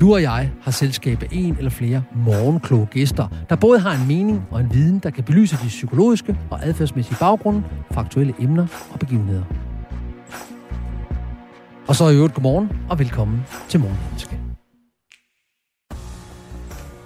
Du og jeg har selskab af en eller flere morgenkloge gæster, der både har en mening og en viden, der kan belyse de psykologiske og adfærdsmæssige baggrunde for aktuelle emner og begivenheder. Og så i øvrigt godmorgen og velkommen til Morgenmenneske.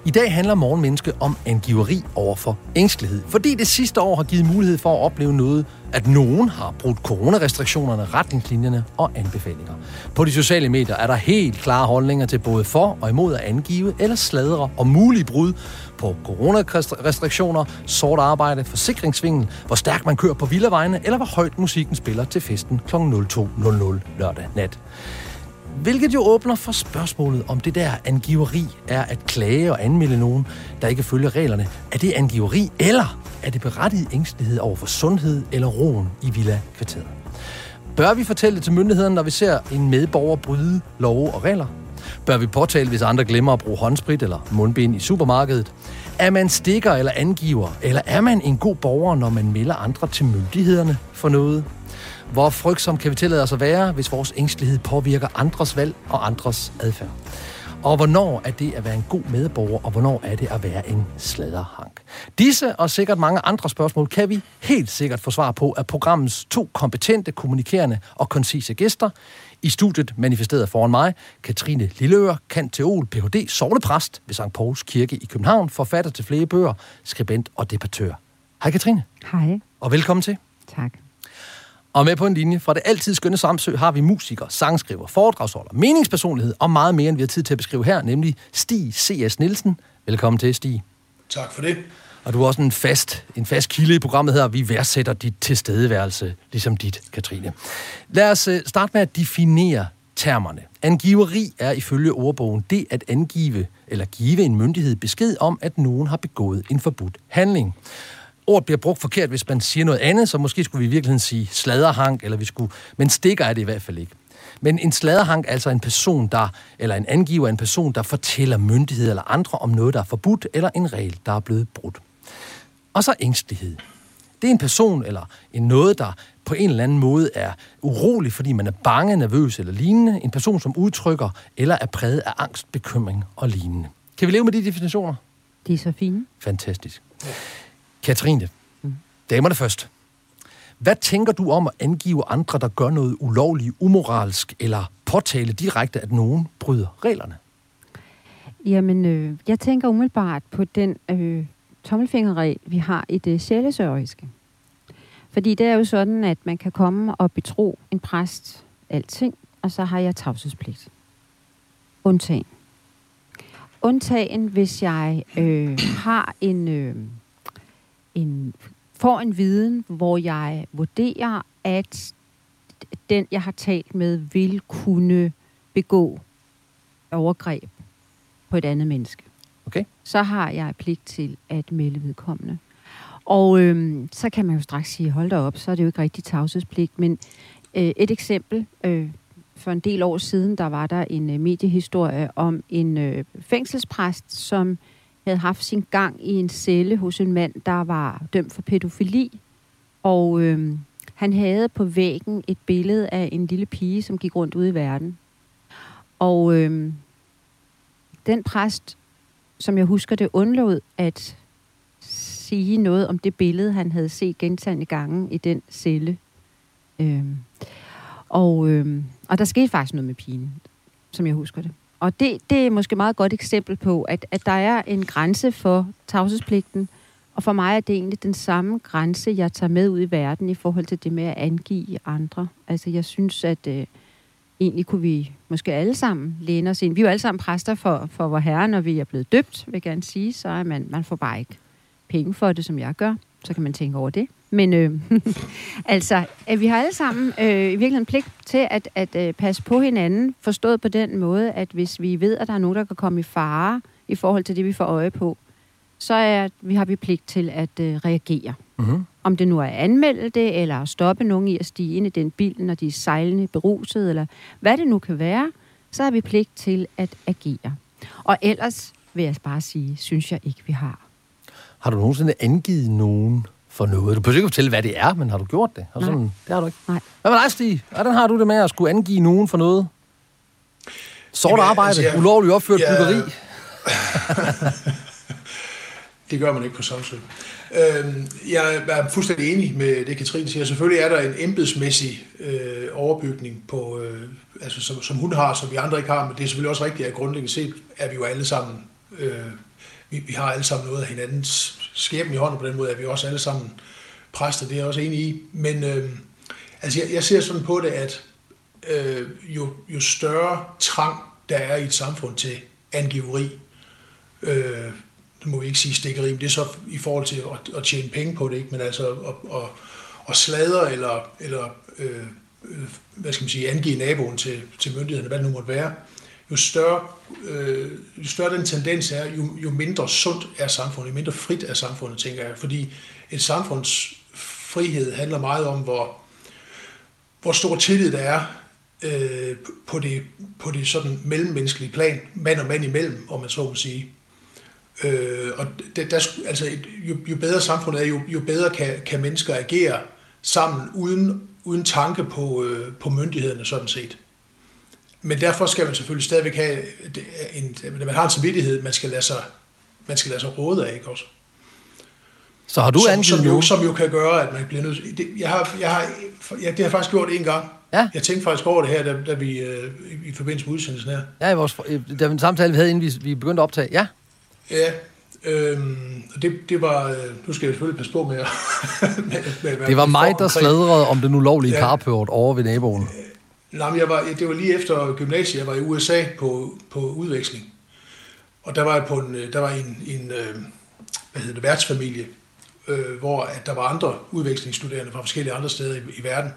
I dag handler Morgenmenneske om angiveri over for ængstelighed, fordi det sidste år har givet mulighed for at opleve noget, at nogen har brudt coronarestriktionerne, retningslinjerne og anbefalinger. På de sociale medier er der helt klare holdninger til både for og imod at angive eller sladre om mulige brud på coronarestriktioner, sort arbejde, forsikringsvingel, hvor stærkt man kører på villavejene, eller hvor højt musikken spiller til festen kl. 02.00 lørdag nat. Hvilket jo åbner for spørgsmålet, om det der angiveri er at klage og anmelde nogen, der ikke følger reglerne. Er det angiveri, eller er det berettiget ængstelighed over for sundhed eller roen i Villa-kvarteret? Bør vi fortælle det til myndighederne, når vi ser en medborger bryde love og regler? Bør vi påtale, hvis andre glemmer at bruge håndsprit eller mundbind i supermarkedet? Er man stikker eller angiver, eller er man en god borger, når man melder andre til myndighederne for noget? Hvor frygtsom kan vi tillade os at være, hvis vores ængstelighed påvirker andres valg og andres adfærd? Og hvornår er det at være en god medborger, og hvornår er det at være en sladerhank? Disse og sikkert mange andre spørgsmål kan vi helt sikkert få svar på af programmets to kompetente, kommunikerende og koncise gæster. I studiet manifesteret foran mig, Katrine Lilleør, kant teol, Ph.D., sovnepræst ved St. Pauls Kirke i København, forfatter til flere bøger, skribent og debattør. Hej Katrine. Hej. Og velkommen til. Tak. Og med på en linje fra det altid skønne Samsø har vi musiker, sangskriver, foredragsholder, meningspersonlighed og meget mere, end vi har tid til at beskrive her, nemlig Stig C.S. Nielsen. Velkommen til, Stig. Tak for det. Og du er også en fast, en fast kilde i programmet her. Vi værdsætter dit tilstedeværelse, ligesom dit, Katrine. Lad os øh, starte med at definere termerne. Angiveri er ifølge ordbogen det at angive eller give en myndighed besked om, at nogen har begået en forbudt handling ordet bliver brugt forkert, hvis man siger noget andet, så måske skulle vi i virkeligheden sige sladerhank, eller vi skulle, men stikker er det i hvert fald ikke. Men en sladerhank er altså en person, der, eller en angiver en person, der fortæller myndighed eller andre om noget, der er forbudt, eller en regel, der er blevet brudt. Og så ængstelighed. Det er en person eller en noget, der på en eller anden måde er urolig, fordi man er bange, nervøs eller lignende. En person, som udtrykker eller er præget af angst, bekymring og lignende. Kan vi leve med de definitioner? De er så fine. Fantastisk. Katrine, mm. damerne først. Hvad tænker du om at angive andre, der gør noget ulovligt, umoralsk, eller påtale direkte, at nogen bryder reglerne? Jamen, øh, jeg tænker umiddelbart på den øh, tommelfingerregel, vi har i det sjælesøriske. Fordi det er jo sådan, at man kan komme og betro en præst alting, og så har jeg tavshedspligt. Undtagen. Undtagen, hvis jeg øh, har en... Øh, en, får en viden, hvor jeg vurderer, at den, jeg har talt med, vil kunne begå overgreb på et andet menneske. Okay. Så har jeg pligt til at melde vedkommende. Og øhm, så kan man jo straks sige, hold da op, så er det jo ikke rigtig tavshedspligt. Men øh, et eksempel, øh, for en del år siden, der var der en øh, mediehistorie om en øh, fængselspræst, som havde haft sin gang i en celle hos en mand, der var dømt for pædofili. Og øh, han havde på væggen et billede af en lille pige, som gik rundt ude i verden. Og øh, den præst, som jeg husker det, undlod at sige noget om det billede, han havde set gentagende gange i den celle. Øh, og, øh, og der skete faktisk noget med pigen, som jeg husker det og det, det er måske et meget godt eksempel på, at, at der er en grænse for tavshedspligten, og for mig er det egentlig den samme grænse, jeg tager med ud i verden i forhold til det med at angive andre. Altså jeg synes, at øh, egentlig kunne vi måske alle sammen læne os ind. Vi er jo alle sammen præster for, for vor herre, når vi er blevet døbt, vil jeg gerne sige, så er man, man får bare ikke penge for det, som jeg gør. Så kan man tænke over det. Men øh, altså, at vi har alle sammen øh, i virkeligheden pligt til at, at øh, passe på hinanden, forstået på den måde, at hvis vi ved, at der er nogen, der kan komme i fare i forhold til det, vi får øje på, så er, vi har vi pligt til at øh, reagere. Mm-hmm. Om det nu er at anmelde det, eller at stoppe nogen i at stige ind i den bil, når de er sejlende beruset, eller hvad det nu kan være, så har vi pligt til at agere. Og ellers vil jeg bare sige, synes jeg ikke, vi har. Har du nogensinde angivet nogen for noget? Du behøver ikke fortælle, hvad det er, men har du gjort det? Har du Nej. Sådan, det har du ikke. Nej. Hvad med dig, Stig? Hvordan har du det med at skulle angive nogen for noget? Sort Jamen, arbejde, altså, jeg- ulovligt opført jeg- byggeri. Det gør man ikke på Samsø. Øhm, jeg er fuldstændig enig med det, Katrine siger. Selvfølgelig er der en embedsmæssig øh, overbygning, på, øh, altså, som, som hun har, som vi andre ikke har, men det er selvfølgelig også rigtigt, at grundlæggende set er vi jo alle sammen, øh, vi, vi har alle sammen noget af hinandens skæbne i hånden på den måde, at vi også alle sammen præster, det er jeg også enig i. Men øh, altså, jeg, jeg ser sådan på det, at øh, jo, jo større trang der er i et samfund til angiveri, øh, det må vi ikke sige stikkeri, men det er så i forhold til at, at tjene penge på det, ikke? men altså at, at, at sladre eller, eller øh, øh hvad skal man sige, angive naboen til, til myndighederne, hvad det nu måtte være, jo større, øh, jo større den tendens er, jo, jo mindre sundt er samfundet, jo mindre frit er samfundet, tænker jeg. Fordi et samfunds frihed handler meget om, hvor, hvor stor tillid der er øh, på, det, på det sådan mellemmenneskelige plan, mand og mand imellem, om man så må sige. Øh, og det, der, altså, et- jo, jo bedre samfundet er, jo, jo bedre kan, kan mennesker agere sammen uden, uden tanke på, øh, på myndighederne sådan set. Men derfor skal man selvfølgelig stadigvæk have, en, man har en samvittighed, man skal lade sig, man skal lade sig råde af, ikke også? Så har du som, angivet som, jo, som jo kan gøre, at man bliver nødt det, jeg har, jeg har, ja, det har jeg faktisk gjort en gang. Ja. Jeg tænkte faktisk over det her, da, da vi, øh, i, forbindelse med udsendelsen her. Ja, i vores, i den samtale, vi havde, inden vi, vi begyndte at optage. Ja, Ja, øhm, det, det var, øh, nu skal jeg selvfølgelig passe på med at... med, med, hvad det var vi mig, der sladrede om den ulovlige Ja. carport over ved naboen. Nej, men jeg var, det var lige efter gymnasiet, jeg var i USA på, på udveksling. Og der var jeg på en, øh, der var en, en øh, hvad hedder det, værtsfamilie, øh, hvor at der var andre udvekslingsstuderende fra forskellige andre steder i, i verden.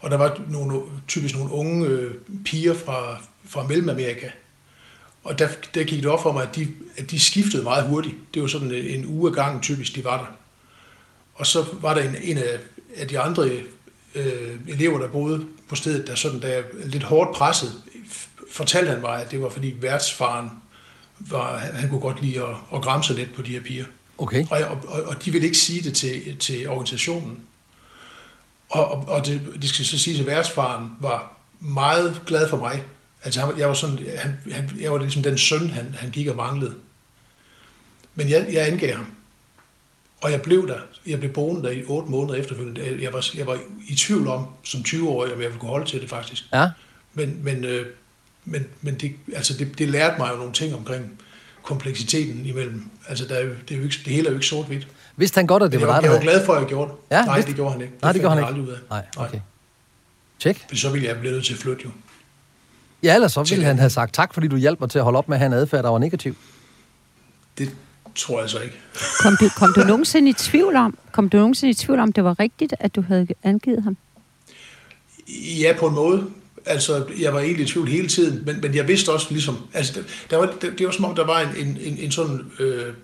Og der var nogle, typisk nogle unge øh, piger fra, fra Mellemamerika. Og der, der gik det op for mig, at de, at de skiftede meget hurtigt. Det var sådan øh, en uge gang gangen typisk, de var der. Og så var der en, en af, af de andre øh, elever, der boede på stedet, der sådan der lidt hårdt presset, fortalte han mig, at det var fordi værtsfaren, var, han, kunne godt lide at, at græmse lidt på de her piger. Okay. Og, og, og, de ville ikke sige det til, til organisationen. Og, og, og det, det skal så sige, at værtsfaren var meget glad for mig. Altså, han, jeg var sådan, han, han, jeg var ligesom den søn, han, han gik og manglede. Men jeg, jeg angav ham. Og jeg blev der. Jeg blev boende der i otte måneder efterfølgende. Jeg var, jeg var i tvivl om, som 20-årig, om jeg ville kunne holde til det faktisk. Ja, Men, men, øh, men, men det, altså det, det lærte mig jo nogle ting omkring kompleksiteten imellem. Altså, der er det, er jo ikke, det hele er jo ikke sort-hvidt. vidste han godt, at det Men jeg, var var, dig, jeg der var havde... glad for, at jeg gjorde det. Ja, Nej, vidste- det gjorde han ikke. Nej, det gjorde han ikke. jeg aldrig ud af. Nej, okay. Tjek. For så ville jeg blive nødt til at flytte jo. Ja, ellers så ville Tjek. han have sagt tak, fordi du hjalp mig til at holde op med at have en adfærd, der var negativ. Det tror jeg så ikke. Kom du, kom du nogensinde i tvivl om, kom du nogensinde i tvivl om, det var rigtigt, at du havde angivet ham? Ja, på en måde. Altså, jeg var egentlig i tvivl hele tiden, men, men jeg vidste også ligesom, altså, der, der var, det, det var som om, der var en, en, en, en sådan øh,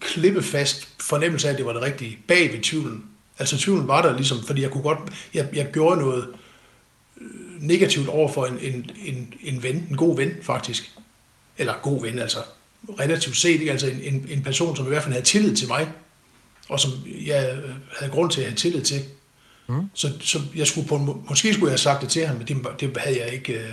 klippefast fornemmelse af, at det var det rigtige, bag ved tvivlen. Altså, tvivlen var der ligesom, fordi jeg kunne godt, jeg, jeg gjorde noget øh, negativt over for en, en, en, en ven, en god ven faktisk. Eller god ven, altså relativt set, ikke? altså en, en, en person, som i hvert fald havde tillid til mig, og som jeg øh, havde grund til at have tillid til. Mm. Så, så jeg skulle på, en måske skulle jeg have sagt det til ham, men det, det havde jeg ikke øh,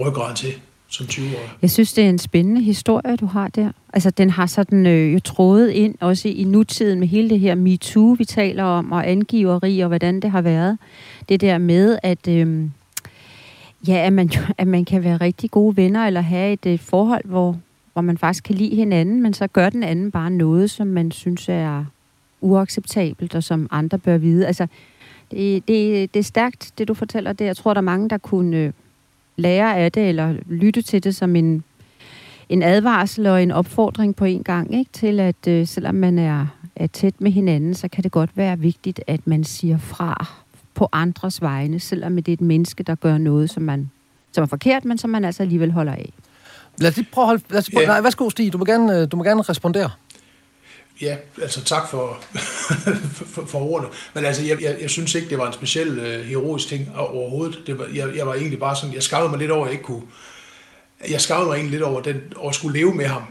ryggraden til som 20-årig. Jeg synes, det er en spændende historie, du har der. Altså, den har sådan øh, jo trådet ind også i nutiden med hele det her MeToo, vi taler om, og angiveri, og hvordan det har været. Det der med, at... Øh, Ja, at man, at man kan være rigtig gode venner, eller have et, et forhold, hvor, hvor man faktisk kan lide hinanden, men så gør den anden bare noget, som man synes er uacceptabelt, og som andre bør vide. Altså, det, det, det er stærkt, det du fortæller det. Jeg tror, der er mange, der kunne øh, lære af det, eller lytte til det som en, en advarsel og en opfordring på en gang, ikke? til at øh, selvom man er, er tæt med hinanden, så kan det godt være vigtigt, at man siger fra på andres vegne, selvom det er et menneske, der gør noget, som, man, som er forkert, men som man altså alligevel holder af. Lad os lige prøve at holde... Lad os prøve, yeah. Nej, værsgo, Stig. Du må gerne, øh, du må gerne respondere. Ja, altså tak for, for, for ordene. Men altså, jeg, jeg, jeg synes ikke, det var en speciel uh, heroisk ting overhovedet. Det var, jeg, jeg var egentlig bare sådan, jeg skammede mig lidt over, at jeg ikke kunne... Jeg skammede mig egentlig lidt over, den, over at skulle leve med ham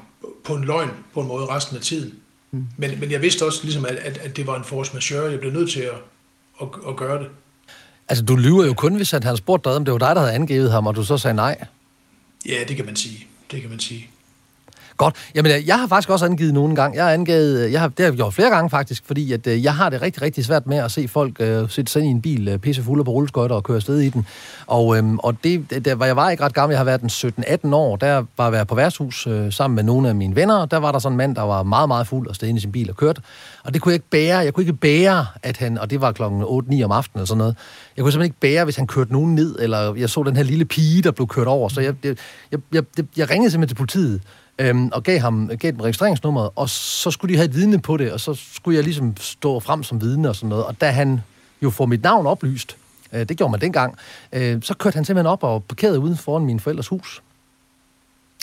på en løgn på en måde resten af tiden. Mm. Men, men jeg vidste også, ligesom, at, at, at det var en force majeure. Jeg blev nødt til at, at, at gøre det. Altså, du lyver jo kun, hvis han spurgte dig, om det var dig, der havde angivet ham, og du så sagde nej. Ja, det kan man sige. Det kan man sige. Godt. Jamen, øh, jeg har faktisk også angivet nogle gange. Jeg har angivet, øh, jeg har, det har jeg gjort flere gange faktisk, fordi at, øh, jeg har det rigtig, rigtig svært med at se folk uh, sætte sig ind i en bil, uh, pisse fulde på rulleskøjter og køre sted i den. Og, øhm, og det, der, var jeg var ikke ret gammel, jeg har været den 17-18 år, der var jeg på værtshus uh, sammen med nogle af mine venner, der var der sådan en mand, der var meget, meget fuld og stod ind i sin bil og kørte. Og det kunne jeg ikke bære. Jeg kunne ikke bære, at han, og det var klokken 8-9 om aftenen eller sådan noget, jeg kunne simpelthen ikke bære, hvis han kørte nogen ned, eller jeg så den her lille pige, der blev kørt over. Så jeg, jeg, jeg, jeg, jeg ringede simpelthen til politiet, øhm, og gav ham gav dem registreringsnummeret, og så skulle de have et vidne på det, og så skulle jeg ligesom stå frem som vidne og sådan noget. Og da han jo får mit navn oplyst, øh, det gjorde man dengang, øh, så kørte han simpelthen op og parkerede uden foran min forældres hus.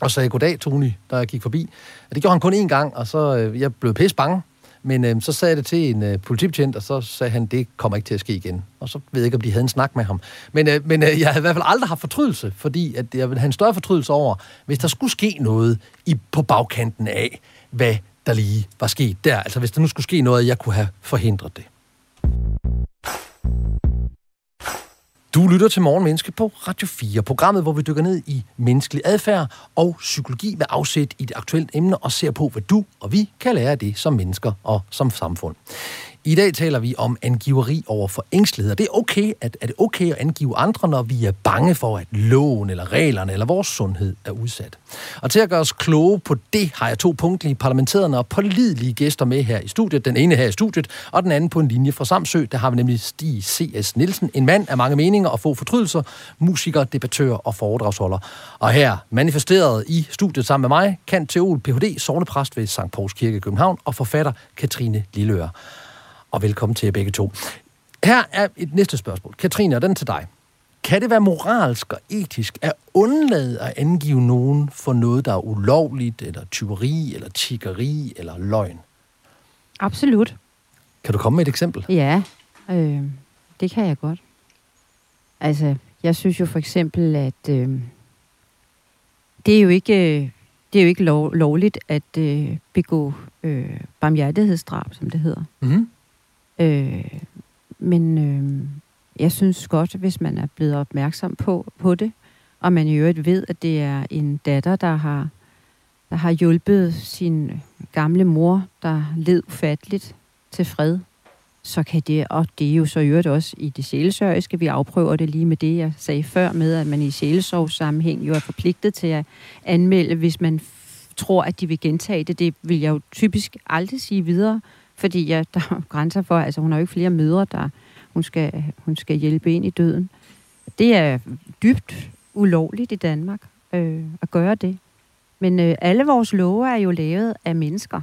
Og sagde goddag, Tony, da jeg gik forbi. Det gjorde han kun én gang, og så øh, jeg blev pisse bange. Men øh, så sagde jeg det til en øh, politibetjent, og så sagde han, det kommer ikke til at ske igen. Og så ved jeg ikke, om de havde en snak med ham. Men, øh, men øh, jeg havde i hvert fald aldrig haft fortrydelse, fordi at jeg ville have en større fortrydelse over, hvis der skulle ske noget i, på bagkanten af, hvad der lige var sket der. Altså hvis der nu skulle ske noget, jeg kunne have forhindret det. Du lytter til Morgenmenneske på Radio 4, programmet, hvor vi dykker ned i menneskelig adfærd og psykologi med afsæt i et aktuelt emne og ser på, hvad du og vi kan lære af det som mennesker og som samfund. I dag taler vi om angiveri over for ængstelighed. Det er okay, at, er det okay at angive andre, når vi er bange for, at loven eller reglerne eller vores sundhed er udsat. Og til at gøre os kloge på det, har jeg to punktlige parlamenterende og pålidelige gæster med her i studiet. Den ene her i studiet, og den anden på en linje fra Samsø. Der har vi nemlig Stig C.S. Nielsen, en mand af mange meninger og få fortrydelser, musiker, debattør og foredragsholder. Og her, manifesteret i studiet sammen med mig, kan Teol Ph.D., sovnepræst ved St. Pauls Kirke i København og forfatter Katrine Lilleør og velkommen til jer begge to. Her er et næste spørgsmål. Katrine, og den til dig. Kan det være moralsk og etisk at undlade at angive nogen for noget, der er ulovligt, eller tyveri, eller tiggeri, eller løgn? Absolut. Kan du komme med et eksempel? Ja, øh, det kan jeg godt. Altså, jeg synes jo for eksempel, at øh, det er jo ikke, det er jo ikke lov, lovligt at øh, begå øh, barmhjertighedsdrab, som det hedder. Mm-hmm. Øh, men øh, jeg synes godt, hvis man er blevet opmærksom på, på det, og man i øvrigt ved, at det er en datter, der har, der har hjulpet sin gamle mor, der led ufatteligt til fred, så kan det, og det er jo så i øvrigt også i det sjælesørgiske, vi afprøver det lige med det, jeg sagde før med, at man i sammenhæng jo er forpligtet til at anmelde, hvis man tror, at de vil gentage det. Det vil jeg jo typisk aldrig sige videre, fordi ja, der er grænser for, altså hun har jo ikke flere mødre, der hun skal, hun skal hjælpe ind i døden. Det er dybt ulovligt i Danmark øh, at gøre det. Men øh, alle vores love er jo lavet af mennesker.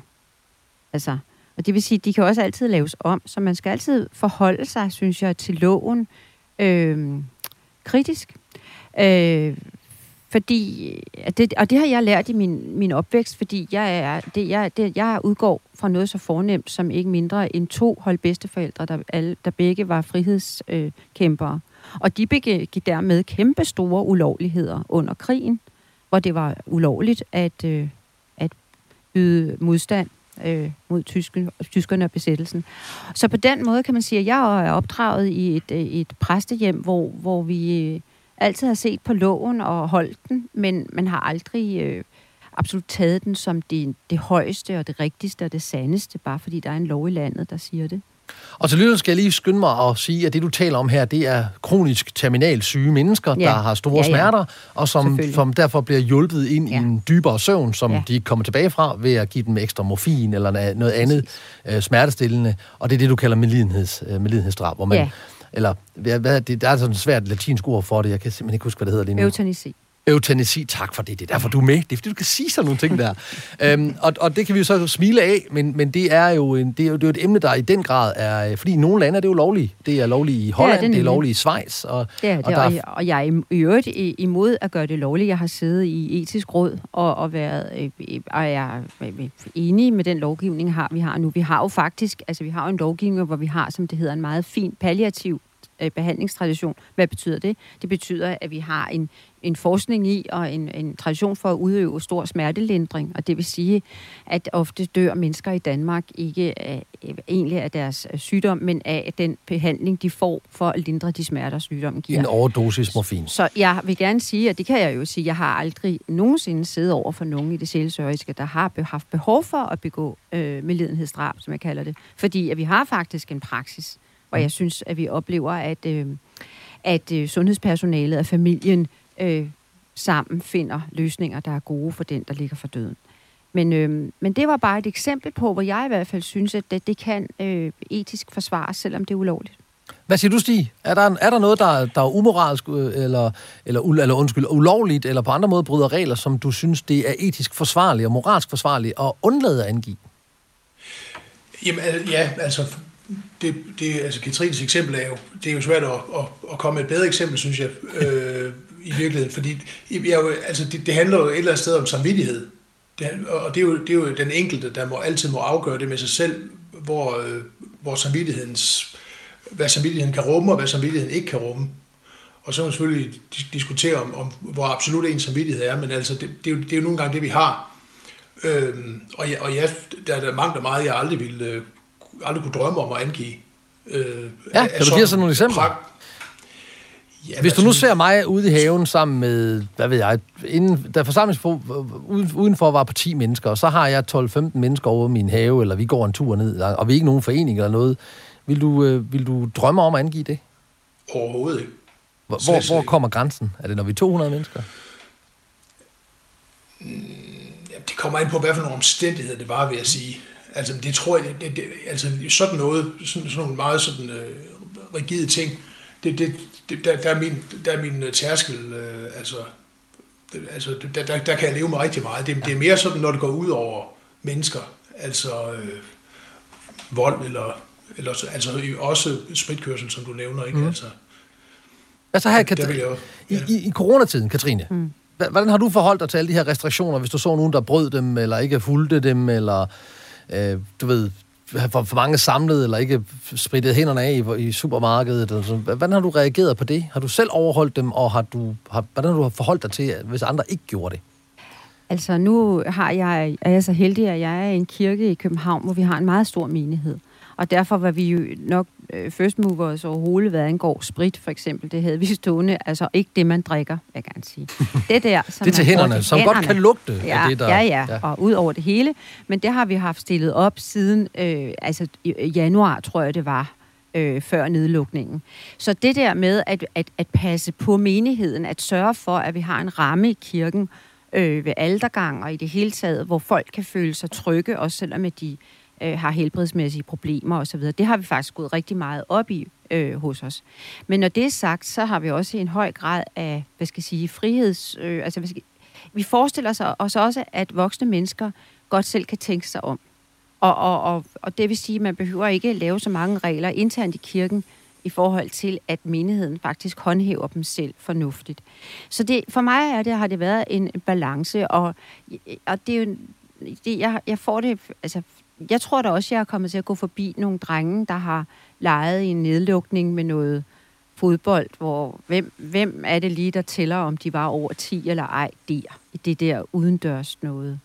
Altså, og det vil sige, at de kan også altid laves om, så man skal altid forholde sig, synes jeg, til loven øh, kritisk. Øh, fordi, øh, det, og det har jeg lært i min, min opvækst, fordi jeg, er, det, jeg, det, jeg udgår fra noget så fornemt som ikke mindre end to holdbedsteforældre, der, alle, der begge var frihedskæmpere. Og de begik dermed kæmpe store ulovligheder under krigen, hvor det var ulovligt at, øh, at yde modstand øh, mod tysken, tyskerne og besættelsen. Så på den måde kan man sige, at jeg er opdraget i et, øh, et præstehjem, hvor, hvor vi... Øh, altid har set på loven og holdt den, men man har aldrig øh, absolut taget den som det, det højeste og det rigtigste og det sandeste, bare fordi der er en lov i landet, der siger det. Og til lytter skal jeg lige skynde mig at sige, at det du taler om her, det er kronisk terminal syge mennesker, ja. der har store ja, ja. smerter, og som, som derfor bliver hjulpet ind ja. i en dybere søvn, som ja. de kommer tilbage fra ved at give dem ekstra morfin eller noget andet uh, smertestillende. Og det er det, du kalder medlidenheds, uh, medlidenhedsdrab, hvor man... Ja. Eller, hvad, det, der er sådan et svært latinsk ord for det, jeg kan simpelthen ikke huske, hvad det hedder lige nu. Eutanasi. Eutanasi, tak for det. Det er derfor, du er med. Det er fordi, du kan sige sådan nogle ting der. øhm, og, og det kan vi jo så smile af, men, men det, er jo en, det, er jo, det er jo et emne, der i den grad er... Fordi i nogle lande er det jo lovligt. Det er lovligt i Holland, det er, det er lovligt i Schweiz. Og, det er det, og, der... og, jeg, og jeg er i øvrigt imod at gøre det lovligt. Jeg har siddet i etisk råd og, og været... Øh, og jeg er enig med den lovgivning, har, vi har nu. Vi har jo faktisk... Altså, vi har jo en lovgivning, hvor vi har, som det hedder, en meget fin palliativ øh, behandlingstradition. Hvad betyder det? Det betyder, at vi har en, en forskning i og en, en tradition for at udøve stor smertelindring, og det vil sige, at ofte dør mennesker i Danmark ikke af, egentlig af deres sygdom, men af den behandling, de får for at lindre de smerter, sygdommen giver. En overdosis morfin. Så jeg vil gerne sige, og det kan jeg jo sige, jeg har aldrig nogensinde siddet over for nogen i det sjælsøriske, der har haft behov for at begå øh, medlidenhedsdrab, som jeg kalder det. Fordi at vi har faktisk en praksis, hvor jeg synes, at vi oplever, at, øh, at øh, sundhedspersonalet og familien øh, sammen finder løsninger, der er gode for den, der ligger for døden. Men, øh, men det var bare et eksempel på, hvor jeg i hvert fald synes, at det, det kan øh, etisk forsvares, selvom det er ulovligt. Hvad siger du, Stig? Er der, er der noget, der, der er umoralsk, øh, eller, eller, eller undskyld, ulovligt, eller på andre måder bryder regler, som du synes, det er etisk forsvarligt og moralsk forsvarligt at undlade at angive? Jamen, ja, altså det, det, altså Katrines eksempel er jo, det er jo svært at, at, at komme med et bedre eksempel, synes jeg, øh, i virkeligheden, fordi jeg, altså, det, det handler jo et eller andet sted om samvittighed. Det, og det er, jo, det er jo den enkelte, der må altid må afgøre det med sig selv, hvor, øh, hvor samvittighedens, hvad samvittigheden kan rumme, og hvad samvittigheden ikke kan rumme. Og så må man selvfølgelig diskutere om, om hvor absolut en samvittighed er, men altså, det, det, er jo, det er jo nogle gange det, vi har. Øhm, og, ja, og ja, der er der mangt og meget, jeg aldrig ville øh, aldrig kunne drømme om at angive. Øh, ja, kan du give sådan nogle eksempler? Prag- Ja, Hvis du nu ser mig ude i haven sammen med, hvad ved jeg, inden, der forsamlings udenfor var på 10 mennesker, og så har jeg 12-15 mennesker over min have, eller vi går en tur ned, og vi er ikke nogen forening eller noget. Vil du, øh, vil du drømme om at angive det? Overhovedet ikke. Hvor, hvor, hvor kommer grænsen? Er det, når vi er 200 mennesker? Mm, det kommer ind på, hvad for nogle omstændigheder det var, vil jeg sige. Altså, det tror jeg, det, det, altså sådan noget, sådan, sådan nogle meget sådan øh, rigide ting, det, det, det, der, der, er min, der er min øh, tærskel, øh, altså, det, altså der, der, der kan jeg leve med rigtig meget. Det, det er mere sådan, når det går ud over mennesker, altså øh, vold eller, eller altså også spritkørsel, som du nævner, ikke? Mm. Altså, altså her, Kat- jeg, ja. i, i, i coronatiden, Katrine, mm. hvordan har du forholdt dig til alle de her restriktioner, hvis du så nogen, der brød dem, eller ikke fulgte dem, eller øh, du ved, for, for mange samlet, eller ikke spritet hænderne af i, i supermarkedet. Eller sådan. Hvordan har du reageret på det? Har du selv overholdt dem, og har du, har, hvordan har du forholdt dig til, hvis andre ikke gjorde det? Altså nu har jeg, er jeg så heldig, at jeg er i en kirke i København, hvor vi har en meget stor menighed. Og derfor var vi jo nok øh, first movers overhovedet, hvad angår sprit for eksempel. Det havde vi stående, altså ikke det, man drikker, jeg kan sige. Det der, som det til hænderne, som hænderne. godt kan lugte ja, af det, der... Ja, ja, ja, og ud over det hele. Men det har vi haft stillet op siden, øh, altså januar, tror jeg det var, øh, før nedlukningen. Så det der med at, at, at passe på menigheden, at sørge for, at vi har en ramme i kirken øh, ved aldergang og i det hele taget, hvor folk kan føle sig trygge, også selvom de øh, har helbredsmæssige problemer osv. Det har vi faktisk gået rigtig meget op i øh, hos os. Men når det er sagt, så har vi også en høj grad af, hvad skal jeg sige, friheds... Øh, altså, hvad skal, vi forestiller os også, at voksne mennesker godt selv kan tænke sig om. Og, og, og, og det vil sige, at man behøver ikke lave så mange regler internt i kirken, i forhold til, at menigheden faktisk håndhæver dem selv fornuftigt. Så det, for mig er det, har det været en balance, og, og det er jo, det, jeg, jeg får det, altså jeg tror da også, jeg er kommet til at gå forbi nogle drenge, der har leget i en nedlukning med noget fodbold, hvor hvem, hvem er det lige, der tæller, om de var over 10 eller ej der, i det der udendørs noget.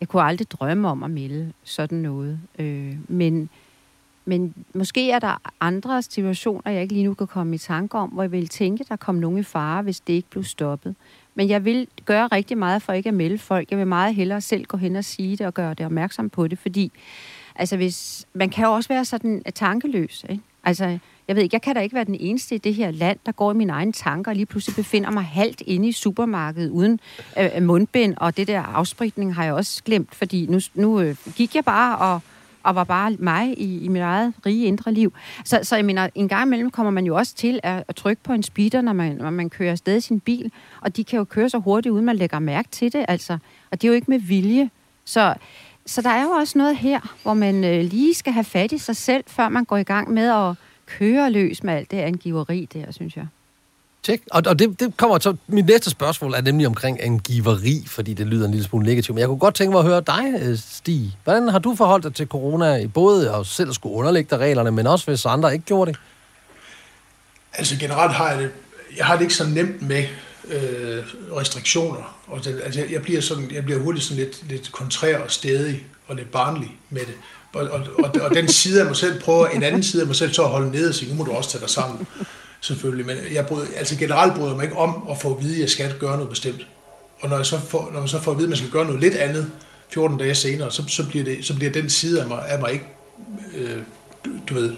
Jeg kunne aldrig drømme om at melde sådan noget. Øh, men, men måske er der andre situationer, jeg ikke lige nu kan komme i tanke om, hvor jeg vil tænke, der kom nogen i fare, hvis det ikke blev stoppet. Men jeg vil gøre rigtig meget for ikke at melde folk. Jeg vil meget hellere selv gå hen og sige det og gøre det opmærksom på det, fordi Altså, hvis, man kan jo også være sådan tankeløs, ikke? Altså, jeg ved ikke, jeg kan da ikke være den eneste i det her land, der går i mine egne tanker, og lige pludselig befinder mig halvt inde i supermarkedet uden øh, mundbind, og det der afspritning har jeg også glemt, fordi nu, nu øh, gik jeg bare og, og var bare mig i, i mit eget rige indre liv. Så, så jeg mener, en gang imellem kommer man jo også til at, at trykke på en speeder, når man, når man kører afsted i sin bil, og de kan jo køre så hurtigt, uden man lægger mærke til det, altså. Og det er jo ikke med vilje. Så så der er jo også noget her, hvor man øh, lige skal have fat i sig selv, før man går i gang med at køre løs med alt det angiveri der, synes jeg. Tjek. Og, og det, det kommer så... Mit næste spørgsmål er nemlig omkring angiveri, fordi det lyder en lille smule negativt. Men jeg kunne godt tænke mig at høre dig, øh, Stig. Hvordan har du forholdt dig til corona, både at selv skulle underlægge dig reglerne, men også hvis andre ikke gjorde det? Altså generelt har jeg det, jeg har det ikke så nemt med øh, restriktioner. Og det, altså jeg, jeg, bliver sådan, jeg bliver hurtigt sådan lidt, lidt kontrær og stedig og lidt barnlig med det. Og, og, og, og den side af mig selv prøver, en anden side af mig selv så at holde nede og sige, nu må du også tage dig sammen, selvfølgelig. Men jeg bryder, altså generelt bryder mig ikke om at få at vide, at jeg skal gøre noget bestemt. Og når jeg så får, når man så får at vide, at man skal gøre noget lidt andet, 14 dage senere, så, så, bliver, det, så bliver den side af mig, af mig ikke, øh, du ved,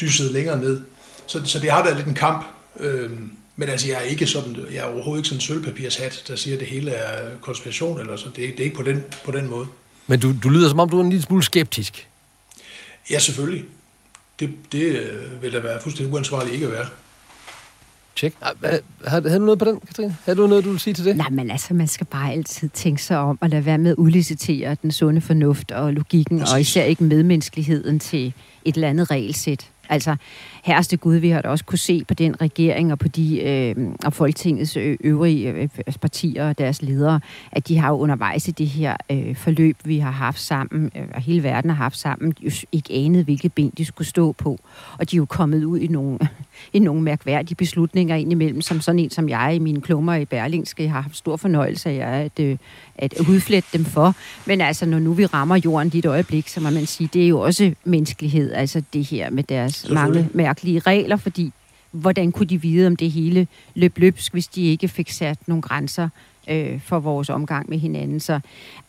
dyset længere ned. Så, så det har været lidt en kamp. Øh, men altså, jeg er ikke sådan, jeg er overhovedet ikke sådan en sølvpapirshat, der siger, at det hele er konspiration, eller så. Det, det er ikke på den, på den måde. Men du, du lyder som om, du er en lille smule skeptisk. Ja, selvfølgelig. Det, det øh, vil da være fuldstændig uansvarligt ikke at være. Tjek. Har, har du noget på den, Katrine? Har du noget, du vil sige til det? Nej, men altså, man skal bare altid tænke sig om at lade være med at udlicitere den sunde fornuft og logikken, Præcis. og især ikke medmenneskeligheden til et eller andet regelsæt. Altså, herreste Gud, vi har da også kunne se på den regering og på de øh, og Folketingets øvrige øh, partier og deres ledere, at de har jo undervejs i det her øh, forløb, vi har haft sammen, øh, og hele verden har haft sammen, jo ikke anet, hvilke ben de skulle stå på. Og de er jo kommet ud i nogle, i nogle mærkværdige beslutninger indimellem, som sådan en som jeg i mine klummer i Berlingske har haft stor fornøjelse af at, øh, at udflette dem for. Men altså, når nu vi rammer jorden dit øjeblik, så må man sige, det er jo også menneskelighed, altså det her med deres mange mærkelige regler, fordi hvordan kunne de vide, om det hele løb løbsk, hvis de ikke fik sat nogle grænser øh, for vores omgang med hinanden. Så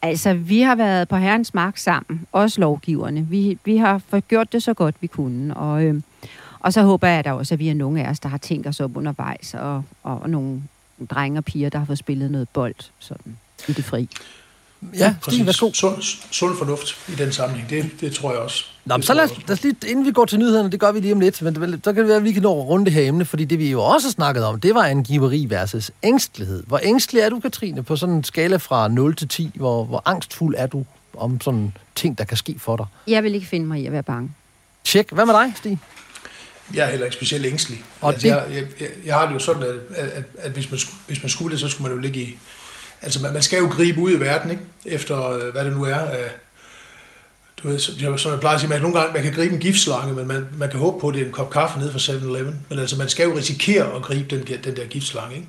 altså, vi har været på herrens mark sammen, også lovgiverne. Vi, vi har gjort det så godt, vi kunne, og, øh, og så håber jeg da også, at vi er nogle af os, der har tænkt os op undervejs, og, og, og nogle drenge og piger, der har fået spillet noget bold sådan, i det fri. Ja, Stine, værsgo. Sund, sund fornuft i den sammenhæng, det, det tror jeg også. Nå, men så lad os, lad os lige, inden vi går til nyhederne, det gør vi lige om lidt, men så kan det være, at vi kan nå at runde det her emne, fordi det vi jo også har snakket om, det var angiveri versus ængstelighed. Hvor ængstelig er du, Katrine, på sådan en skala fra 0 til 10? Hvor, hvor angstfuld er du om sådan ting, der kan ske for dig? Jeg vil ikke finde mig i at være bange. Tjek. Hvad med dig, Stig? Jeg er heller ikke specielt ængstelig. Og altså, det... jeg, jeg, jeg, har det jo sådan, at, at, at, at hvis, man, hvis man skulle det, så skulle man jo ligge i altså man, man skal jo gribe ud i verden, ikke? efter øh, hvad det nu er. Øh, du ved, som jeg plejer at sige, man, nogle gange man kan gribe en giftslange, men man, man kan håbe på, at det er en kop kaffe nede fra 7-Eleven. Men altså, man skal jo risikere at gribe den, den der giftslange, ikke?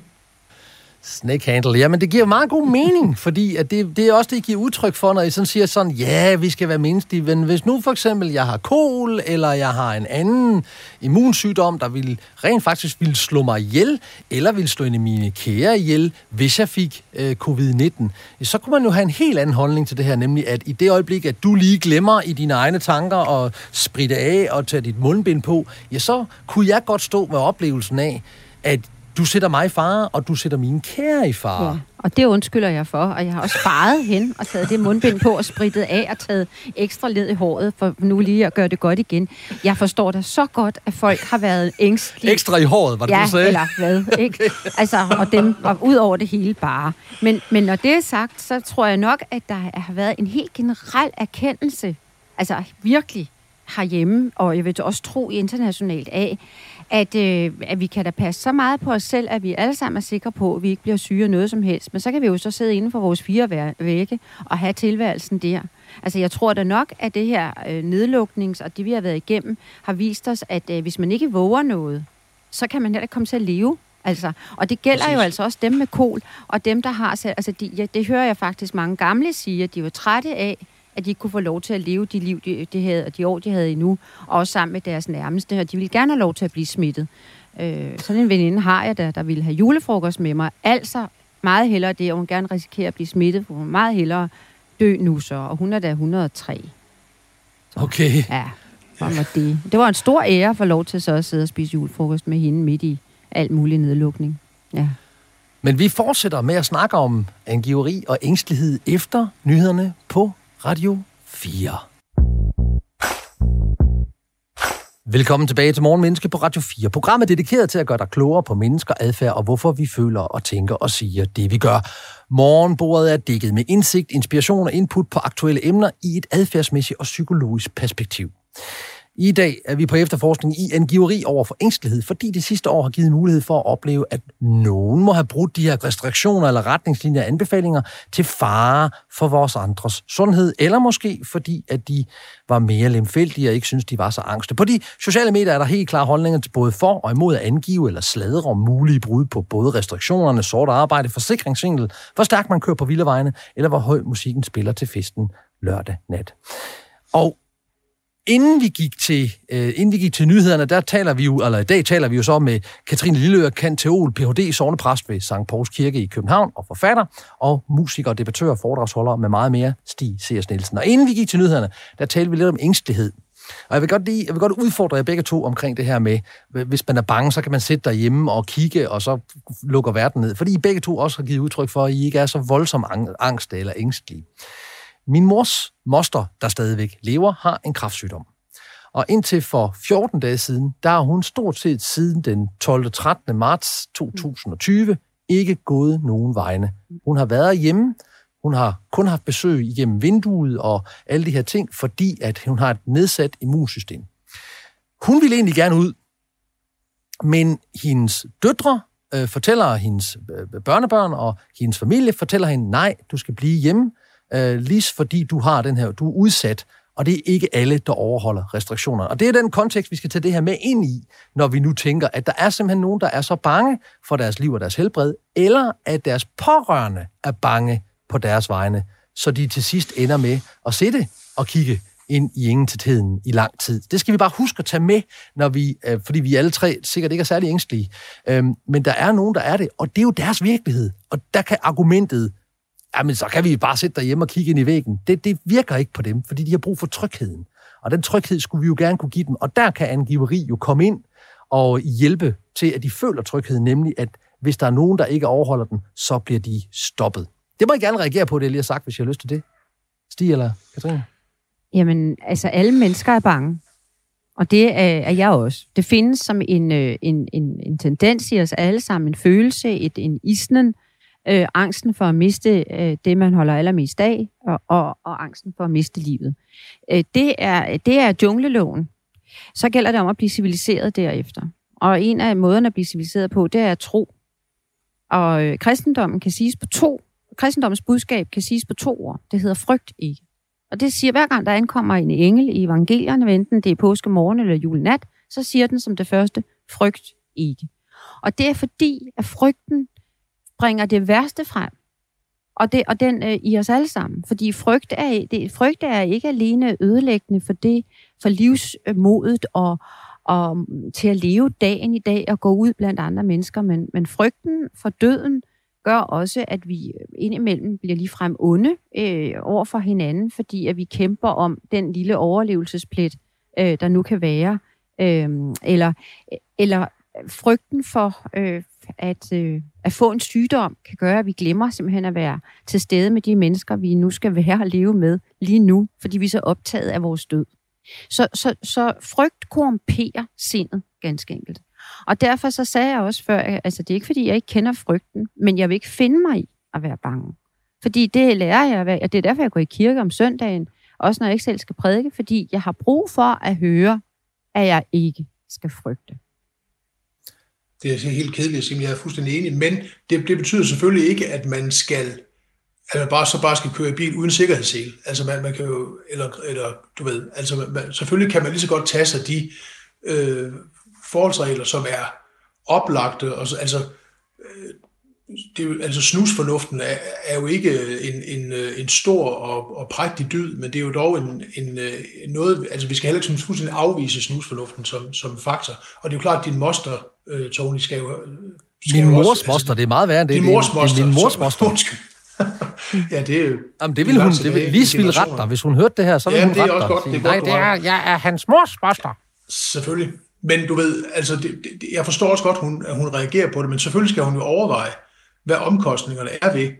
Snake handle. Jamen, det giver meget god mening, fordi at det, det er også det, I giver udtryk for, når I sådan siger sådan, ja, vi skal være menneskelige, men hvis nu for eksempel jeg har kol, eller jeg har en anden immunsygdom, der vil rent faktisk vil slå mig ihjel, eller vil slå en af mine kære ihjel, hvis jeg fik øh, covid-19, så kunne man jo have en helt anden holdning til det her, nemlig at i det øjeblik, at du lige glemmer i dine egne tanker og spritte af og tage dit mundbind på, ja, så kunne jeg godt stå med oplevelsen af, at du sætter mig i fare, og du sætter mine kære i fare. Ja, og det undskylder jeg for, og jeg har også sparet hen og taget det mundbind på og spritet af og taget ekstra led i håret, for nu lige at gøre det godt igen. Jeg forstår da så godt, at folk har været ængstlige. Ekstra i håret, var det ja, du sagde? eller hvad, ikke? Okay. Altså, og dem, og ud over det hele bare. Men, men når det er sagt, så tror jeg nok, at der har været en helt generel erkendelse, altså virkelig herhjemme, og jeg vil også tro internationalt af, at, øh, at vi kan da passe så meget på os selv, at vi alle sammen er sikre på, at vi ikke bliver syge af noget som helst. Men så kan vi jo så sidde inden for vores fire vægge og have tilværelsen der. Altså jeg tror da nok, at det her øh, nedluknings og det vi har været igennem, har vist os, at øh, hvis man ikke våger noget, så kan man heller ikke komme til at leve. Altså, og det gælder Præcis. jo altså også dem med kol, og dem, der har... Altså, de, ja, det hører jeg faktisk mange gamle sige, at de var trætte af, at de ikke kunne få lov til at leve de liv, de, de, havde, de år, de havde endnu, og også sammen med deres nærmeste, og de ville gerne have lov til at blive smittet. Øh, sådan en veninde har jeg, der, der ville have julefrokost med mig. Altså meget hellere det, og hun gerne risikerer at blive smittet, for hun meget hellere dø nu så, og hun er da 103. Så, Okay. Ja, sådan var det. Det var en stor ære for lov til så at sidde og spise julefrokost med hende midt i alt mulig nedlukning. Ja. Men vi fortsætter med at snakke om angiveri og ængstelighed efter nyhederne på Radio 4. Velkommen tilbage til Morgenmenneske på Radio 4. Programmet er dedikeret til at gøre dig klogere på mennesker, adfærd og hvorfor vi føler og tænker og siger det, vi gør. Morgenbordet er dækket med indsigt, inspiration og input på aktuelle emner i et adfærdsmæssigt og psykologisk perspektiv. I dag er vi på efterforskning i angiveri over for ængstelighed, fordi det sidste år har givet mulighed for at opleve, at nogen må have brudt de her restriktioner eller retningslinjer og anbefalinger til fare for vores andres sundhed, eller måske fordi, at de var mere lemfældige og ikke synes, de var så angste. På de sociale medier er der helt klare holdninger til både for og imod at angive eller sladre om mulige brud på både restriktionerne, sort arbejde, forsikringssvindel, hvor stærkt man kører på vildevejene, eller hvor høj musikken spiller til festen lørdag nat. Og Inden vi gik til, øh, inden vi gik til nyhederne, der taler vi jo, eller i dag taler vi jo så med Katrine Lilleør, kanteol, Ph.D. sovnepræst ved St. Pauls Kirke i København og forfatter, og musiker, debattør, foredragsholder med meget mere, Stig C.S. Nielsen. Og inden vi gik til nyhederne, der talte vi lidt om ængstelighed. Og jeg vil, godt lige, jeg vil godt udfordre jer begge to omkring det her med, hvis man er bange, så kan man sidde derhjemme og kigge, og så lukker verden ned. Fordi I begge to også har givet udtryk for, at I ikke er så voldsom angst eller ængstelige. Min mors moster, der stadigvæk lever, har en kraftsygdom. Og indtil for 14 dage siden, der har hun stort set siden den 12. 13. marts 2020 ikke gået nogen vegne. Hun har været hjemme, hun har kun haft besøg igennem vinduet og alle de her ting, fordi at hun har et nedsat immunsystem. Hun ville egentlig gerne ud, men hendes døtre øh, fortæller hendes øh, børnebørn og hendes familie fortæller hende, nej, du skal blive hjemme, øh, lige fordi du har den her, du er udsat, og det er ikke alle, der overholder restriktioner. Og det er den kontekst, vi skal tage det her med ind i, når vi nu tænker, at der er simpelthen nogen, der er så bange for deres liv og deres helbred, eller at deres pårørende er bange på deres vegne, så de til sidst ender med at sidde og kigge ind i ingen til tiden i lang tid. Det skal vi bare huske at tage med, når vi, øh, fordi vi alle tre sikkert ikke er særlig ængstelige. Øhm, men der er nogen, der er det, og det er jo deres virkelighed. Og der kan argumentet jamen så kan vi bare sætte derhjemme og kigge ind i væggen. Det, det virker ikke på dem, fordi de har brug for trygheden. Og den tryghed skulle vi jo gerne kunne give dem. Og der kan angiveri jo komme ind og hjælpe til, at de føler tryghed, nemlig at hvis der er nogen, der ikke overholder den, så bliver de stoppet. Det må I gerne reagere på, det jeg lige har sagt, hvis jeg har lyst til det. Stig eller Katrine? Jamen, altså alle mennesker er bange. Og det er, er jeg også. Det findes som en, øh, en, en, en tendens i os alle sammen, en følelse, et, en isnen, øh, øh, angsten for at miste øh, det, man holder allermest af, og, og, og angsten for at miste livet. Øh, det, er, det er jungleloven. Så gælder det om at blive civiliseret derefter. Og en af måderne at blive civiliseret på, det er at tro. Og øh, kristendommen kan siges på to. Kristendommens budskab kan siges på to ord. Det hedder frygt ikke. Og det siger, hver gang der ankommer en engel i evangelierne, enten det er påske morgen eller julenat, så siger den som det første, frygt ikke. Og det er fordi, at frygten bringer det værste frem. Og, det, og den øh, i os alle sammen. Fordi frygt er, det, frygt er ikke alene ødelæggende for det, for livsmodet og, og til at leve dagen i dag og gå ud blandt andre mennesker. Men, men frygten for døden gør også, at vi indimellem bliver lige frem onde øh, over for hinanden, fordi at vi kæmper om den lille overlevelsesplet, øh, der nu kan være. Øh, eller, eller frygten for, øh, at, øh, at få en sygdom kan gøre, at vi glemmer simpelthen at være til stede med de mennesker, vi nu skal være og leve med lige nu, fordi vi er så optaget af vores død. Så, så, så frygt korrumperer sindet, ganske enkelt. Og derfor så sagde jeg også før, altså det er ikke fordi, jeg ikke kender frygten, men jeg vil ikke finde mig i at være bange. Fordi det lærer jeg, og det er derfor, jeg går i kirke om søndagen, også når jeg ikke selv skal prædike, fordi jeg har brug for at høre, at jeg ikke skal frygte. Det er helt kedeligt at sige, jeg er fuldstændig enig, men det, det betyder selvfølgelig ikke, at man skal at man bare, så bare skal køre i bil uden sikkerhedssel. Altså man, man kan jo, eller, eller du ved, altså man, selvfølgelig kan man lige så godt tage sig de øh, forholdsregler, som er oplagte, og så, altså øh, det altså snusfornuften er, er jo ikke en, en, en stor og, og prægtig dyd, men det er jo dog en, en, en noget, altså vi skal heller ikke fuldstændig afvise snusfornuften som, som faktor. Og det er jo klart, at din moster, øh, Tony, skal jo... Skal min mors også, moster, altså, det er meget værre end det. Din mors moster. Min mors moster. Ja, det er jo... Jamen, det ville hun, det ville, Lis ville rette dig. Hvis hun hørte det her, så ville Ja, hun det er også godt, det er Sige, godt, Nej, det er, jeg er hans mors moster. Selvfølgelig. Men du ved, altså, det, det, jeg forstår også godt, hun, at hun reagerer på det, men selvfølgelig skal hun jo overveje, hvad omkostningerne er ved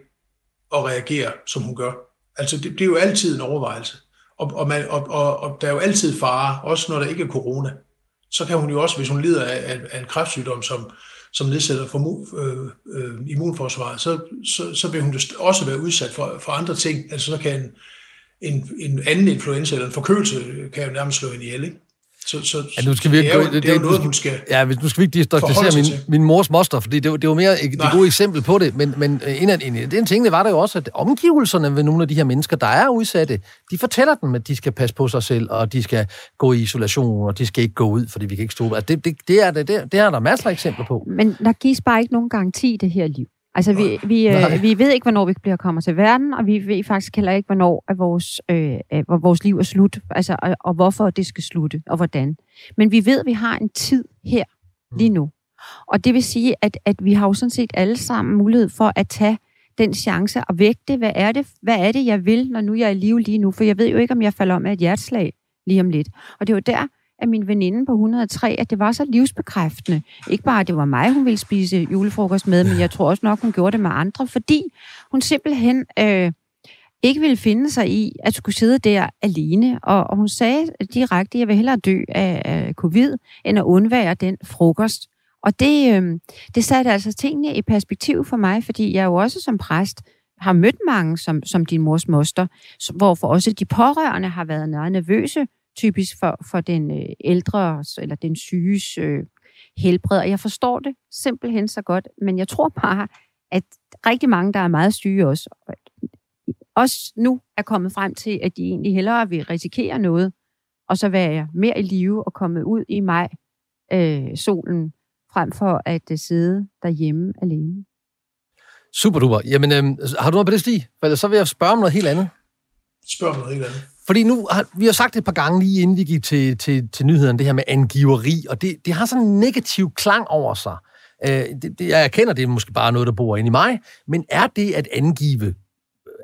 at reagere, som hun gør. Altså, det, det er jo altid en overvejelse. Og, og, man, og, og, og der er jo altid fare, også når der ikke er corona. Så kan hun jo også, hvis hun lider af, af, af en kræftsygdom, som, som nedsætter for, øh, øh, immunforsvaret, så, så, så vil hun jo også være udsat for, for andre ting. Altså, så kan en, en, en anden influenza eller en forkølelse øh, kan jo nærmest slå hende ihjel, ikke? Så, så, Ja, nu skal vi det er jo, gå- det, det er jo noget, skal- hun skal... Ja, hvis- nu skal vi ikke sig min, min mors moster, fordi det, var- det var mere et, det gode eksempel på det, men, men øh, en af en, af den ting, det var der jo også, at omgivelserne ved nogle af de her mennesker, der er udsatte, de fortæller dem, at de skal passe på sig selv, og de skal gå i isolation, og de skal ikke gå ud, fordi vi kan ikke stå. Altså, det, det, det, er, det, det, det er der masser af eksempler på. Men der gives bare ikke nogen garanti i det her liv. Altså, vi, vi, øh, vi ved ikke, hvornår vi bliver kommer til verden, og vi ved faktisk heller ikke, hvornår at vores, øh, øh, hvor vores liv er slut, altså, og, og hvorfor det skal slutte, og hvordan. Men vi ved, at vi har en tid her, lige nu. Og det vil sige, at, at vi har jo sådan set alle sammen mulighed for at tage den chance og vægte, hvad er det, hvad er det jeg vil, når nu jeg er i live lige nu? For jeg ved jo ikke, om jeg falder om af et hjerteslag lige om lidt. Og det var der, af min veninde på 103, at det var så livsbekræftende. Ikke bare, at det var mig, hun ville spise julefrokost med, men jeg tror også nok, hun gjorde det med andre, fordi hun simpelthen øh, ikke ville finde sig i at skulle sidde der alene. Og, og hun sagde direkte, at jeg vil hellere dø af, af covid, end at undvære den frokost. Og det, øh, det satte altså tingene i perspektiv for mig, fordi jeg jo også som præst har mødt mange som, som din mors moster, hvorfor også de pårørende har været meget nervøse, typisk for, for den øh, ældre eller den syges øh, helbred. Og jeg forstår det simpelthen så godt, men jeg tror bare, at rigtig mange, der er meget syge også, også nu er kommet frem til, at de egentlig hellere vil risikere noget, og så være mere i live og komme ud i maj øh, solen, frem for at øh, sidde derhjemme alene. Super duper. Jamen, øhm, har du noget på det, Stig? For ellers så vil jeg spørge om noget helt andet. Spørg om noget helt andet. Fordi nu har vi har sagt det et par gange lige inden vi gik til, til, til nyhederne, det her med angiveri, og det, det har sådan en negativ klang over sig. Øh, det, det, jeg erkender, det er måske bare noget, der bor inde i mig, men er det at angive,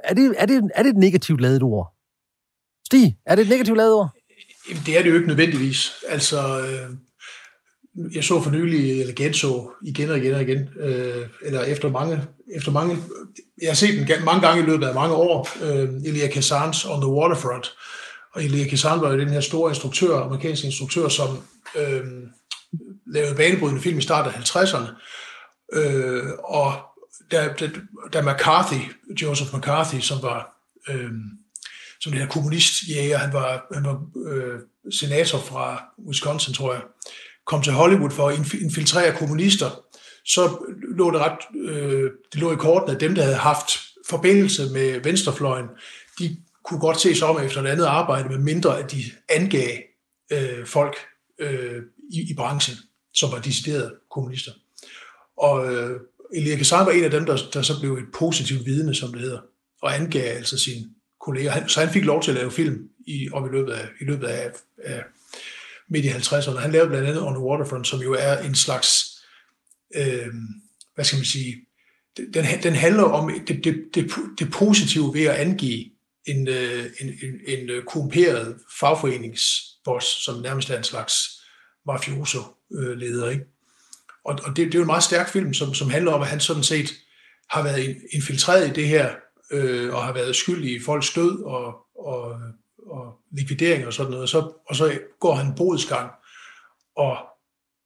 er det, er det, er det et negativt lavet ord? Stig, er det et negativt lavet ord? Jamen, det er det jo ikke nødvendigvis. Altså, øh, jeg så for nylig, eller genså igen og igen og igen, øh, eller efter mange, efter mange, jeg har set den mange gange i løbet af mange år, øh, Elia Kazans On the Waterfront. Og Elia Kazan var jo den her store instruktør, amerikansk instruktør, som øh, lavede banebrydende film i starten af 50'erne. Øh, og da, da, da McCarthy, Joseph McCarthy, som var øh, som det her kommunistjæger, han var, han var øh, senator fra Wisconsin, tror jeg, kom til Hollywood for at infiltrere kommunister, så lå det ret, øh, det lå i korten, at dem, der havde haft forbindelse med venstrefløjen, de kunne godt se sig om efter et andet arbejde, med mindre at de angav øh, folk øh, i, i branchen, som var deciderede kommunister. Og øh, Elia Kassar var en af dem, der, der så blev et positivt vidne, som det hedder, og angav altså sine kolleger. Han, så han fik lov til at lave film i, om i løbet af, i løbet af, af midt i 50'erne. Han lavede blandt andet On the Waterfront, som jo er en slags, øh, hvad skal man sige, den, den handler om det, det, det, det positive ved at angive en, øh, en, en, en korrumperet fagforeningsboss, som nærmest er en slags mafioso-leder. Øh, ikke? Og, og det, det er jo en meget stærk film, som, som handler om, at han sådan set har været infiltreret i det her, øh, og har været skyldig i folks død og, og, og likvidering og sådan noget. Og så, og så går han bodsgang og,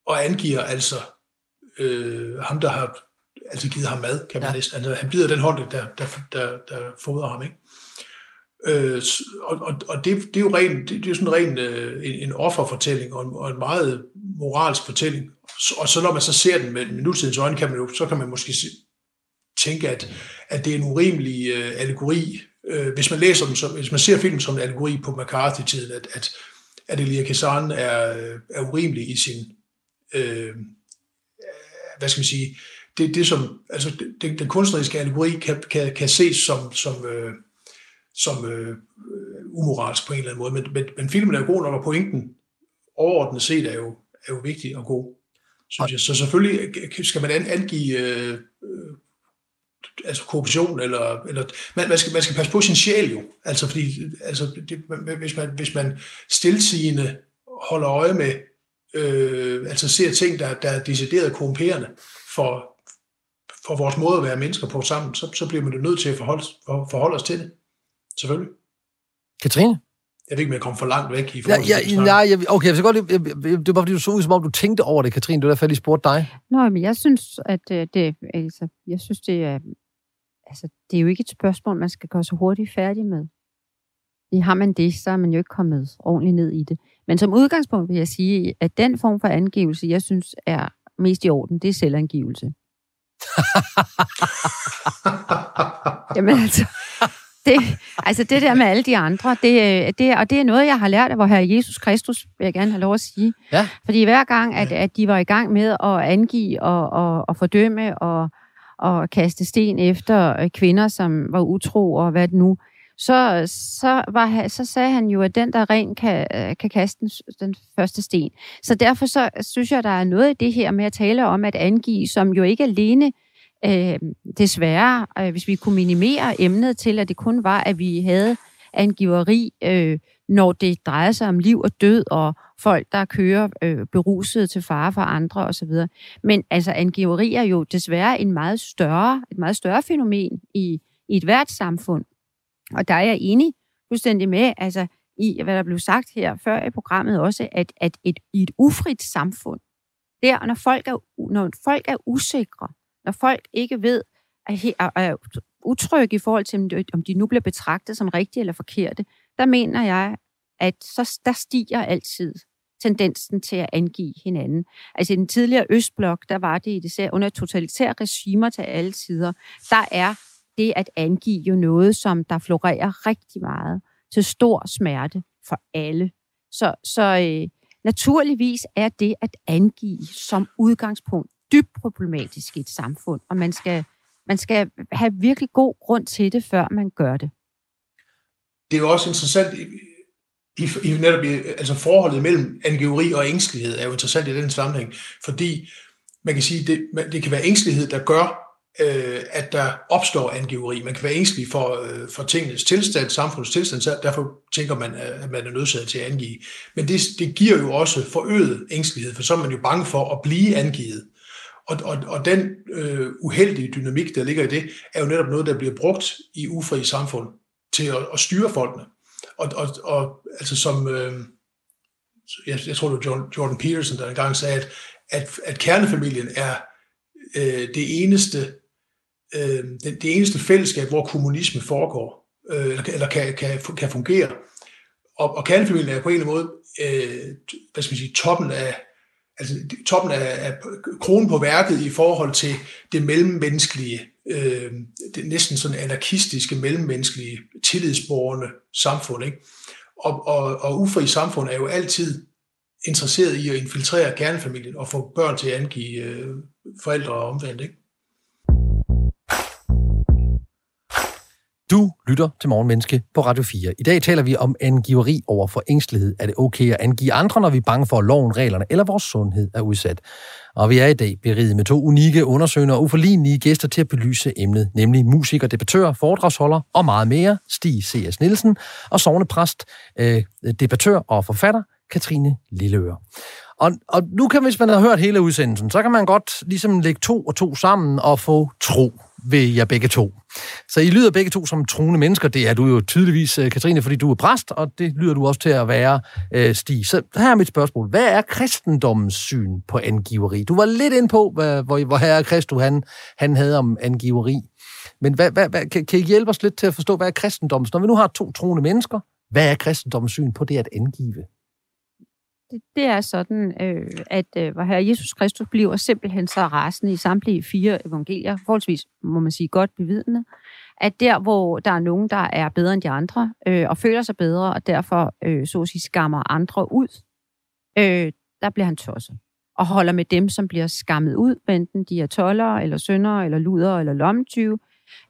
og angiver altså øh, ham, der har altså givet ham mad, kan man ja. næsten. Altså, han bider den hånd, der, der, der, der fodrer ham, ikke? Øh, og og, og det, det er jo ren, det, det er sådan ren øh, en, en offerfortælling og en, og en meget moralsk fortælling. Og så når man så ser den med, med nutidens øjne, kan man jo, så kan man måske se, tænke, at, at det er en urimelig øh, allegori. Øh, hvis man læser den, så, hvis man ser filmen som en allegori på McCarthy-tiden, at, at, at Elia Kazan er, er urimelig i sin, øh, hvad skal man sige, det, det som, altså den, den kunstneriske allegori kan, kan, kan ses som, som, øh, som øh, umoralsk på en eller anden måde, men, men, men filmen er jo god nok, og pointen overordnet set er jo, er jo vigtig og god, synes jeg. Så selvfølgelig skal man angive øh, altså korruption, eller, eller man, man, skal, man skal passe på sin sjæl jo. Altså, fordi, altså, det, hvis, man, hvis man stiltigende holder øje med, øh, altså ser ting, der, der er decideret korrumperende for, for vores måde at være mennesker på sammen, så, så bliver man jo nødt til at forholde, for, forholde os til det. Selvfølgelig. Katrine? Jeg ved ikke, om jeg kom for langt væk i forhold til ja, ja, ja, okay, jeg vil godt, jeg, det var fordi, du så ud, som om du tænkte over det, Katrine. Det var derfor, jeg lige spurgte dig. Nå, men jeg synes, at øh, det, altså, jeg synes, det er, altså, det er jo ikke et spørgsmål, man skal gøre så hurtigt færdig med. Har man det, så er man jo ikke kommet ordentligt ned i det. Men som udgangspunkt vil jeg sige, at den form for angivelse, jeg synes er mest i orden, det er selvangivelse. Jamen altså, det, altså det der med alle de andre, det, det, og det er noget, jeg har lært af hvor herre Jesus Kristus, vil jeg gerne have lov at sige. Ja. Fordi hver gang, at, at de var i gang med at angive og, og, og fordømme og, og kaste sten efter kvinder, som var utro og hvad det nu, så, så, var, så sagde han jo, at den, der rent kan, kan kaste den, den første sten. Så derfor så synes jeg, der er noget i det her med at tale om at angive, som jo ikke alene øh, øh, desværre, øh, hvis vi kunne minimere emnet til, at det kun var, at vi havde angiveri, øh, når det drejer sig om liv og død, og folk, der kører øh, beruset til fare for andre osv. Men altså, angiveri er jo desværre en meget større, et meget større fænomen i, i et hvert samfund. Og der er jeg enig fuldstændig med, altså, i hvad der blev sagt her før i programmet også, at, at et, i et ufrit samfund, der, når folk er, når folk er usikre, når folk ikke ved, at er, er utrygge i forhold til, om de nu bliver betragtet som rigtige eller forkerte, der mener jeg, at så der stiger altid tendensen til at angive hinanden. Altså i den tidligere Østblok, der var det især under totalitære regimer til alle sider, der er det at angive jo noget, som der florerer rigtig meget til stor smerte for alle. Så, så øh, naturligvis er det at angive som udgangspunkt dybt problematisk i et samfund, og man skal, man skal have virkelig god grund til det, før man gør det. Det er jo også interessant, i, i, i netop altså forholdet mellem angiveri og ængstelighed er jo interessant i den sammenhæng, fordi man kan sige, det, det kan være ængstelighed, der gør, øh, at der opstår angiveri. Man kan være ængstelig for, øh, for tingenes tilstand, samfundets tilstand, så derfor tænker man, at man er nødsaget til at angive. Men det, det giver jo også forøget ængstelighed, for så er man jo bange for at blive angivet. Og, og, og den øh, uheldige dynamik, der ligger i det, er jo netop noget, der bliver brugt i ufri samfund til at, at styre folkene. Og, og, og altså som, øh, jeg, jeg tror det var Jordan Peterson, der engang sagde, at, at, at kernefamilien er øh, det eneste øh, det, det eneste fællesskab, hvor kommunisme foregår, øh, eller, eller kan, kan, kan fungere. Og, og kernefamilien er på en eller anden måde øh, hvad skal man sige, toppen af, altså toppen af, af kronen på værket i forhold til det mellemmenneskelige, øh, det næsten sådan anarkistiske, mellemmenneskelige, tillidsborgende samfund. Ikke? Og, og, og ufri samfund er jo altid interesseret i at infiltrere kernefamilien og få børn til at angive øh, forældre og omvendt. Ikke? Du lytter til Morgenmenneske på Radio 4. I dag taler vi om angiveri over for ængstelighed. Er det okay at angive andre, når vi er bange for, at loven, reglerne eller vores sundhed er udsat? Og vi er i dag beriget med to unikke undersøgende og uforlignelige gæster til at belyse emnet, nemlig musiker, debattør, foredragsholder og meget mere, Stig C.S. Nielsen, og sovnepræst, øh, debattør og forfatter, Katrine Lilleøre. Og, og nu kan, hvis man har hørt hele udsendelsen, så kan man godt ligesom lægge to og to sammen og få tro ved jer begge to. Så I lyder begge to som troende mennesker. Det er du jo tydeligvis, øh, Katrine, fordi du er præst, og det lyder du også til at være, øh, Stig. Så her er mit spørgsmål. Hvad er kristendommens syn på angiveri? Du var lidt ind på, hvad, hvor, hvor herre Kristus han, han havde om angiveri. Men hvad, hvad, hvad, kan, kan I hjælpe os lidt til at forstå, hvad er kristendommens? Når vi nu har to troende mennesker, hvad er kristendommens syn på det at angive? Det, det er sådan, øh, at øh, hvor herre Jesus Kristus bliver simpelthen så rasende i samtlige fire evangelier, forholdsvis, må man sige, godt bevidende, at der, hvor der er nogen, der er bedre end de andre, øh, og føler sig bedre, og derfor, øh, så at sige, skammer andre ud, øh, der bliver han tosset. Og holder med dem, som bliver skammet ud, enten de er tollere, eller sønder, eller luder, eller lommetyve.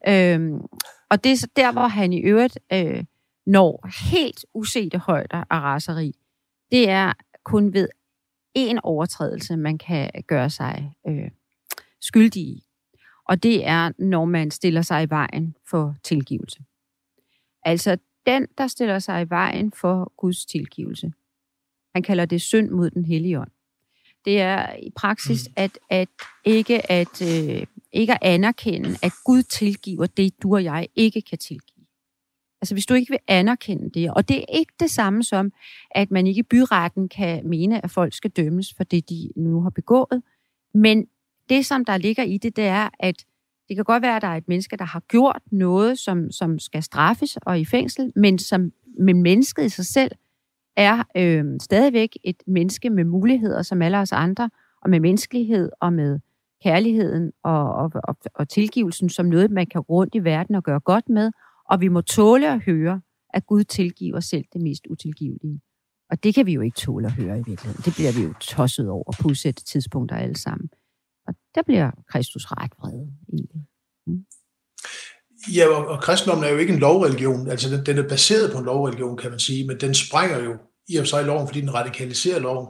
Øh, og det er så der, hvor han i øvrigt øh, når helt usete højder af raseri. Det er kun ved en overtrædelse, man kan gøre sig øh, skyldig i. Og det er, når man stiller sig i vejen for tilgivelse. Altså den, der stiller sig i vejen for Guds tilgivelse. Han kalder det synd mod den hellige ånd. Det er i praksis mm. at, at ikke at øh, ikke at anerkende, at Gud tilgiver det, du og jeg ikke kan tilgive. Altså hvis du ikke vil anerkende det, og det er ikke det samme som, at man ikke i byretten kan mene, at folk skal dømmes for det, de nu har begået, men det, som der ligger i det, det er, at det kan godt være, at der er et menneske, der har gjort noget, som, som skal straffes og i fængsel, men som men mennesket i sig selv er øh, stadigvæk et menneske med muligheder som alle os andre, og med menneskelighed og med kærligheden og, og, og, og tilgivelsen som noget, man kan rundt i verden og gøre godt med, og vi må tåle at høre, at Gud tilgiver selv det mest utilgivelige. Og det kan vi jo ikke tåle at høre i virkeligheden. Det bliver vi jo tosset over på udsætte tidspunkter alle sammen. Og der bliver Kristus ret vred egentlig. Mm. Ja, og, og kristendommen er jo ikke en lovreligion. Altså, den, den er baseret på en lovreligion, kan man sige, men den sprænger jo i og for sig loven, fordi den radikaliserer loven.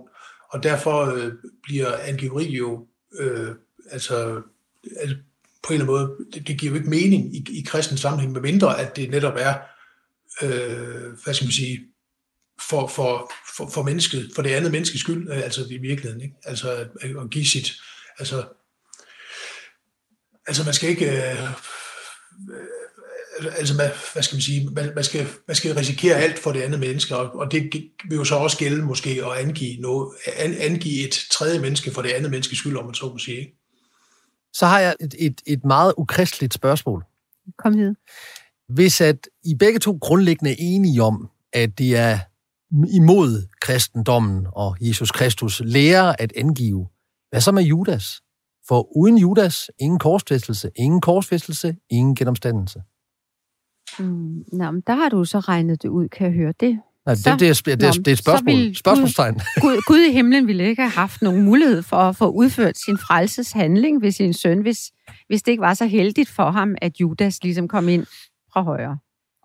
Og derfor øh, bliver angiveri jo øh, altså, altså på en eller anden måde, det, det giver jo ikke mening i, i kristen sammenhæng, med mindre at det netop er, øh, hvad skal man sige, for, for, for, for mennesket, for det andet menneskes skyld, øh, altså i virkeligheden, ikke? Altså at, at give sit, altså, altså man skal ikke, øh, øh, øh, altså man, hvad skal man sige, man, man, skal, man skal risikere alt for det andet menneske, og, og det vil jo så også gælde måske at angive, noget, an, angive et tredje menneske for det andet menneskes skyld, om man så må sige, ikke? Så har jeg et, et, et meget ukristeligt spørgsmål. Kom hid. Hvis at I begge to grundlæggende er enige om, at det er imod kristendommen og Jesus Kristus lærer at angive, hvad så med Judas? For uden Judas, ingen korsfæstelse, ingen korsfæstelse, ingen genomstandelse. Mm, nå, men der har du så regnet det ud, kan jeg høre det. Nej, det, det, er, det, er, det er et spørgsmål. Spørgsmålstegn. Gud, Gud i himlen ville ikke have haft nogen mulighed for at få udført sin frelseshandling ved sin søn, hvis, hvis det ikke var så heldigt for ham, at Judas ligesom kom ind fra højre.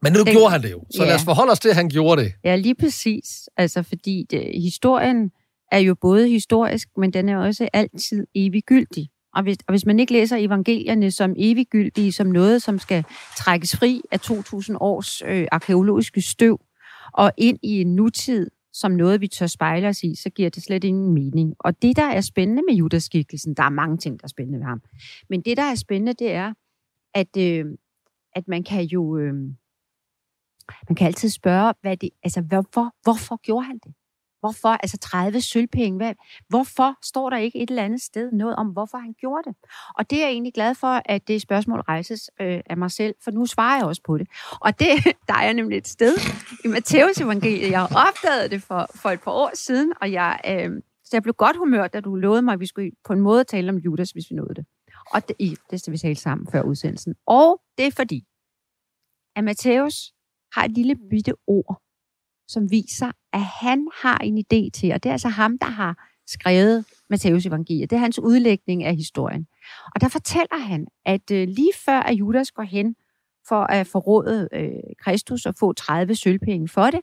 Men nu Den, gjorde han det jo, så ja. lad os forholde os til, at han gjorde det. Ja, lige præcis. Altså, fordi det, historien er jo både historisk, men den er også altid eviggyldig. Og hvis, og hvis man ikke læser evangelierne som eviggyldige, som noget, som skal trækkes fri af 2000 års øh, arkeologiske støv, og ind i en nutid som noget, vi tør spejle os i, så giver det slet ingen mening. Og det, der er spændende med Judas-skikkelsen, der er mange ting, der er spændende ved ham, men det, der er spændende, det er, at, øh, at man kan jo... Øh, man kan altid spørge, hvad det, altså, hvorfor, hvorfor gjorde han det? Hvorfor? Altså 30 sølvpenge. Hvad? Hvorfor står der ikke et eller andet sted noget om, hvorfor han gjorde det? Og det er jeg egentlig glad for, at det spørgsmål rejses øh, af mig selv, for nu svarer jeg også på det. Og det, der er nemlig et sted i Matteus evangeliet. Jeg opdagede det for, for et par år siden, og jeg, øh, så jeg blev godt humør, da du lovede mig, at vi skulle på en måde tale om Judas, hvis vi nåede det. Og det, i, det skal vi tale sammen før udsendelsen. Og det er fordi, at Matthæus har et lille bitte ord, som viser, at han har en idé til, og det er altså ham, der har skrevet Matteus evangeliet. Det er hans udlægning af historien. Og der fortæller han, at øh, lige før at Judas går hen for at forråde øh, Kristus og få 30 sølvpenge for det,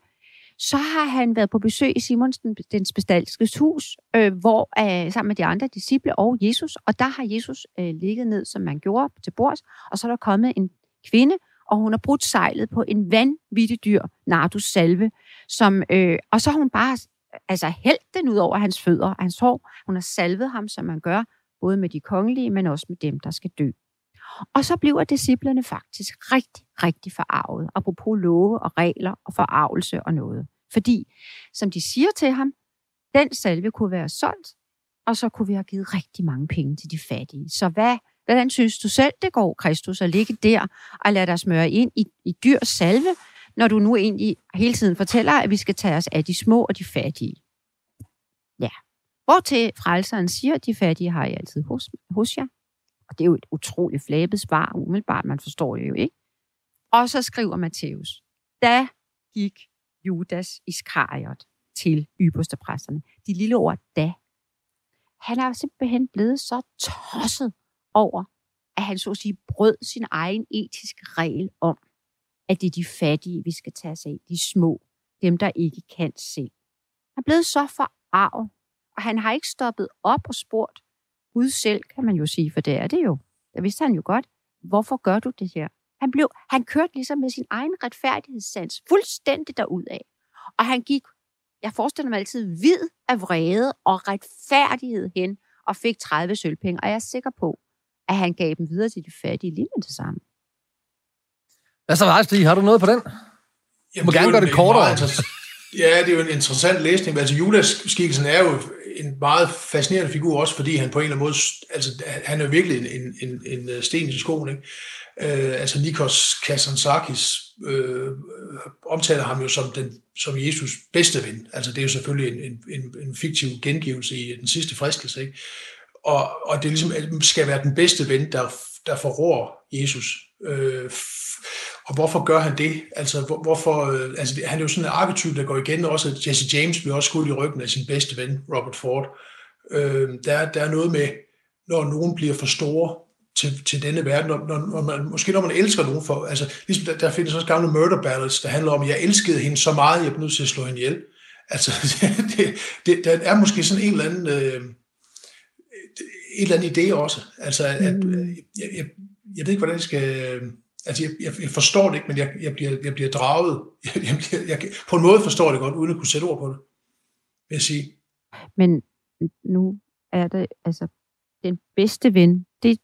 så har han været på besøg i Simons den, den bestalskes hus, øh, hvor øh, sammen med de andre disciple og Jesus, og der har Jesus øh, ligget ned, som man gjorde til bords, og så er der kommet en kvinde, og hun har brudt sejlet på en vanvittig dyr Nardus salve, som, øh, og så har hun bare altså, hældt den ud over hans fødder, hans hår. Hun har salvet ham, som man gør, både med de kongelige, men også med dem, der skal dø. Og så bliver disciplerne faktisk rigtig, rigtig forarvet, apropos love og regler og forarvelse og noget. Fordi, som de siger til ham, den salve kunne være solgt, og så kunne vi have givet rigtig mange penge til de fattige. Så hvad Hvordan synes du selv, det går, Kristus, at ligge der og lade dig smøre ind i, i dyr salve, når du nu egentlig hele tiden fortæller, at vi skal tage os af de små og de fattige? Ja. Hvor til frelseren siger, at de fattige har jeg altid hos, hos jer. Og det er jo et utroligt flabet svar, umiddelbart, man forstår det jo ikke. Og så skriver Matthæus, da gik Judas Iskariot til ypperstepræsterne. De lille ord da. Han er simpelthen blevet så tosset over, at han så at sige brød sin egen etiske regel om, at det er de fattige, vi skal tage os af, de små, dem der ikke kan se. Han er blevet så forarvet, og han har ikke stoppet op og spurgt Gud selv, kan man jo sige, for det er det jo. Det vidste han jo godt. Hvorfor gør du det her? Han, blev, han kørte ligesom med sin egen retfærdighedssans fuldstændig derud af. Og han gik, jeg forestiller mig altid, vid af vrede og retfærdighed hen og fik 30 sølvpenge. Og jeg er sikker på, at han gav dem videre til de fattige lige med det samme. Hvad så, Stig? Har du noget på den? Jeg må gerne gøre det kortere. Ja, det er jo en interessant læsning. Altså, Judas-skikkelsen er jo en meget fascinerende figur, også fordi han på en eller anden måde, altså, han er virkelig en, en, en, en sten i skoen, ikke? Øh, altså Nikos Kazantzakis øh, omtaler ham jo som, den, som Jesus bedste ven. Altså det er jo selvfølgelig en, en, en fiktiv gengivelse i den sidste fristelse. Ikke? Og, og det ligesom skal være den bedste ven, der, der forrår Jesus. Øh, og hvorfor gør han det? Altså, hvor, hvorfor, øh, altså han er jo sådan en arketyp, der går igen. Også Jesse James bliver også skudt i ryggen af sin bedste ven, Robert Ford. Øh, der, der er noget med, når nogen bliver for store, til, til denne verden, når, når, når man, måske når man elsker nogen for, altså ligesom der, der findes også gamle murder ballads, der handler om, at jeg elskede hende så meget, jeg blev nødt til at slå hende ihjel. Altså, det, det, der er måske sådan en eller anden, øh, en eller anden idé også. Altså, at, mm. jeg, jeg, jeg ved ikke, hvordan jeg skal, altså, jeg, jeg, jeg forstår det ikke, men jeg, jeg, bliver, jeg bliver draget. Jeg, jeg, bliver, jeg, på en måde forstår jeg det godt, uden at kunne sætte ord på det, vil jeg sige. Men nu er det, altså, den bedste ven, det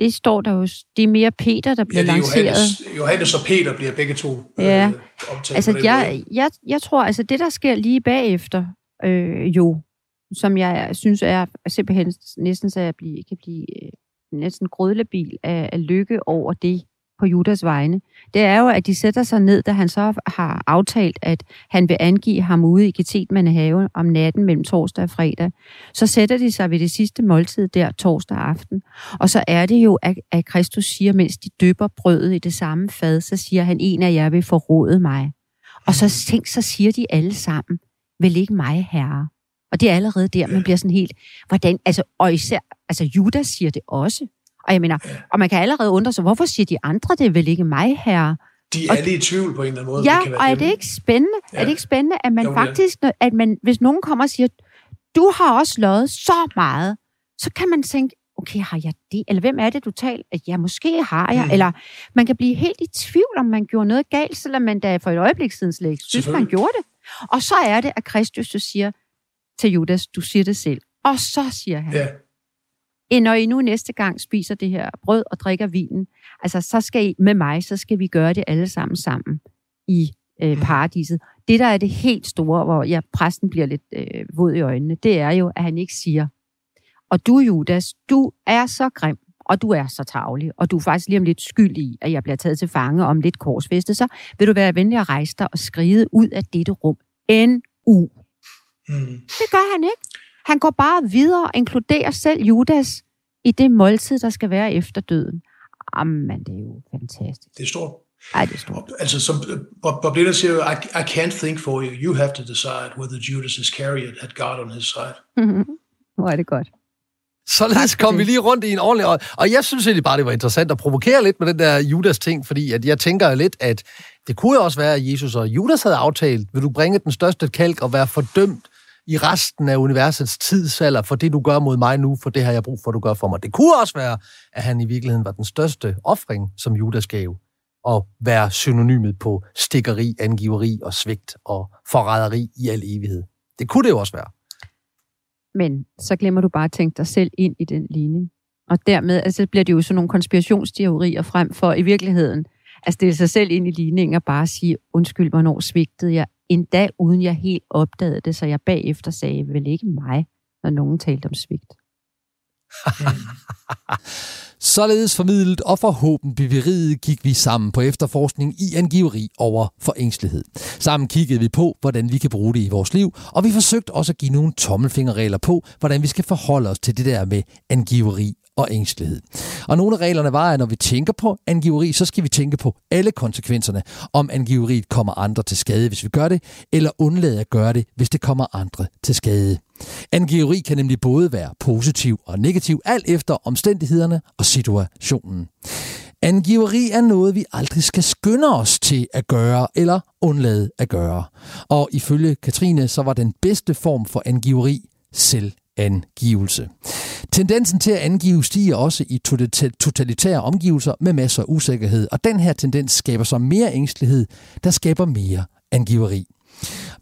det står der jo, det er mere Peter, der bliver ja, er lanceret. Johannes, Johannes og Peter bliver begge to øh, ja. omtalt altså, jeg, jeg, jeg tror, altså det, der sker lige bagefter, øh, jo, som jeg synes er simpelthen næsten så jeg blive, kan blive øh, næsten grødlebil af, af lykke over det, på Judas vegne, det er jo, at de sætter sig ned, da han så har aftalt, at han vil angive ham ude i Getetmane have om natten mellem torsdag og fredag. Så sætter de sig ved det sidste måltid der torsdag aften. Og så er det jo, at, at Kristus siger, mens de døber brødet i det samme fad, så siger han, en af jer vil forråde mig. Og så tænk, så siger de alle sammen, vil ikke mig, herre. Og det er allerede der, man bliver sådan helt, hvordan, altså, og især, altså Judas siger det også. Og jeg mener, og man kan allerede undre sig, hvorfor siger de andre, det vel ikke mig her? De er og, lige i tvivl på en eller anden måde. Ja, det kan være og er det ikke spændende? Ja. Er det ikke spændende, at man jo, faktisk, ja. at man, hvis nogen kommer og siger, du har også løjet så meget, så kan man tænke, okay, har jeg det? Eller hvem er det, du taler? At ja, måske har jeg. Mm. Eller man kan blive helt i tvivl, om man gjorde noget galt, selvom man da for et øjeblik siden slet ikke synes, man gjorde det. Og så er det, at Kristus siger til Judas, du siger det selv. Og så siger han, ja end når I nu næste gang spiser det her brød og drikker vinen, altså så skal I med mig, så skal vi gøre det alle sammen sammen i øh, mm. paradiset. Det, der er det helt store, hvor ja, præsten bliver lidt øh, våd i øjnene, det er jo, at han ikke siger, og du, Judas, du er så grim, og du er så tavlig, og du er faktisk lige om lidt skyld i, at jeg bliver taget til fange om lidt korsfæstet, så vil du være venlig at rejse dig og skride ud af dette rum. N-U. Mm. Det gør han ikke. Han går bare videre og inkluderer selv Judas i det måltid, der skal være efter døden. Jamen, det er jo fantastisk. Det er stort. Ej, det er stort. Altså, som Bob, Bob Dylan siger, I, I can't think for you. You have to decide whether Judas Iscariot had God on his side. Hvor er det godt. Således kom vi lige rundt i en ordentlig... Og, og jeg synes egentlig bare, det var interessant at provokere lidt med den der Judas-ting, fordi at jeg tænker lidt, at det kunne også være, at Jesus og Judas havde aftalt, vil du bringe den største kalk og være fordømt i resten af universets tidsalder for det, du gør mod mig nu, for det har jeg brug for, du gør for mig. Det kunne også være, at han i virkeligheden var den største offring, som Judas gav, og være synonymet på stikkeri, angiveri og svigt og forræderi i al evighed. Det kunne det jo også være. Men så glemmer du bare at tænke dig selv ind i den ligning. Og dermed altså, bliver det jo sådan nogle konspirationsteorier frem for i virkeligheden at stille sig selv ind i ligningen og bare sige, undskyld, hvornår svigtede jeg endda uden jeg helt opdagede det, så jeg bagefter sagde, vel ikke mig, når nogen talte om svigt. Således formidlet og forhåbentlig beveriget gik vi sammen på efterforskning i angiveri over forængslighed. Sammen kiggede vi på, hvordan vi kan bruge det i vores liv, og vi forsøgte også at give nogle tommelfingerregler på, hvordan vi skal forholde os til det der med angiveri og ængstelighed. Og nogle af reglerne var, at når vi tænker på angiveri, så skal vi tænke på alle konsekvenserne, om angiveriet kommer andre til skade, hvis vi gør det, eller undlade at gøre det, hvis det kommer andre til skade. Angiveri kan nemlig både være positiv og negativ, alt efter omstændighederne og situationen. Angiveri er noget, vi aldrig skal skynde os til at gøre eller undlade at gøre. Og ifølge Katrine, så var den bedste form for angiveri selvangivelse. Tendensen til at angive stiger også i totalitære omgivelser med masser af usikkerhed, og den her tendens skaber så mere ængstelighed, der skaber mere angiveri.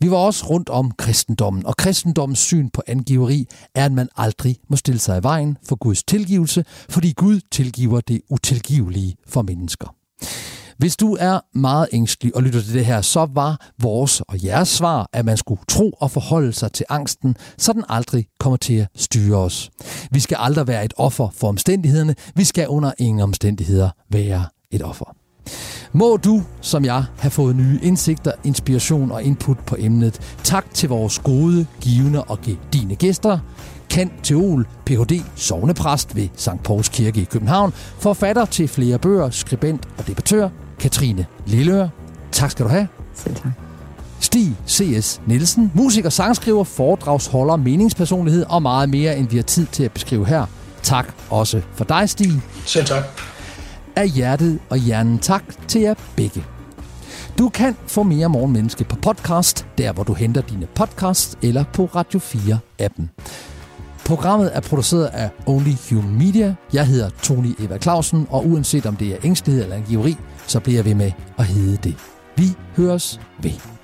Vi var også rundt om kristendommen, og kristendommens syn på angiveri er, at man aldrig må stille sig i vejen for Guds tilgivelse, fordi Gud tilgiver det utilgivelige for mennesker. Hvis du er meget ængstelig og lytter til det her, så var vores og jeres svar, at man skulle tro og forholde sig til angsten, så den aldrig kommer til at styre os. Vi skal aldrig være et offer for omstændighederne. Vi skal under ingen omstændigheder være et offer. Må du, som jeg, have fået nye indsigter, inspiration og input på emnet. Tak til vores gode, givende og dine gæster. Kent Teol, Ph.D., sovnepræst ved St. Pauls Kirke i København, forfatter til flere bøger, skribent og debattør, Katrine Lilleør. Tak skal du have. Selv tak. Stig C.S. Nielsen, musiker, sangskriver, foredragsholder, meningspersonlighed og meget mere, end vi har tid til at beskrive her. Tak også for dig, Stig. Selv tak. Af hjertet og hjernen tak til jer begge. Du kan få mere Morgenmenneske på podcast, der hvor du henter dine podcasts, eller på Radio 4-appen. Programmet er produceret af Only Human Media. Jeg hedder Tony Eva Clausen, og uanset om det er ængstelighed eller angiveri, så bliver vi med at hedde det. Vi høres ved.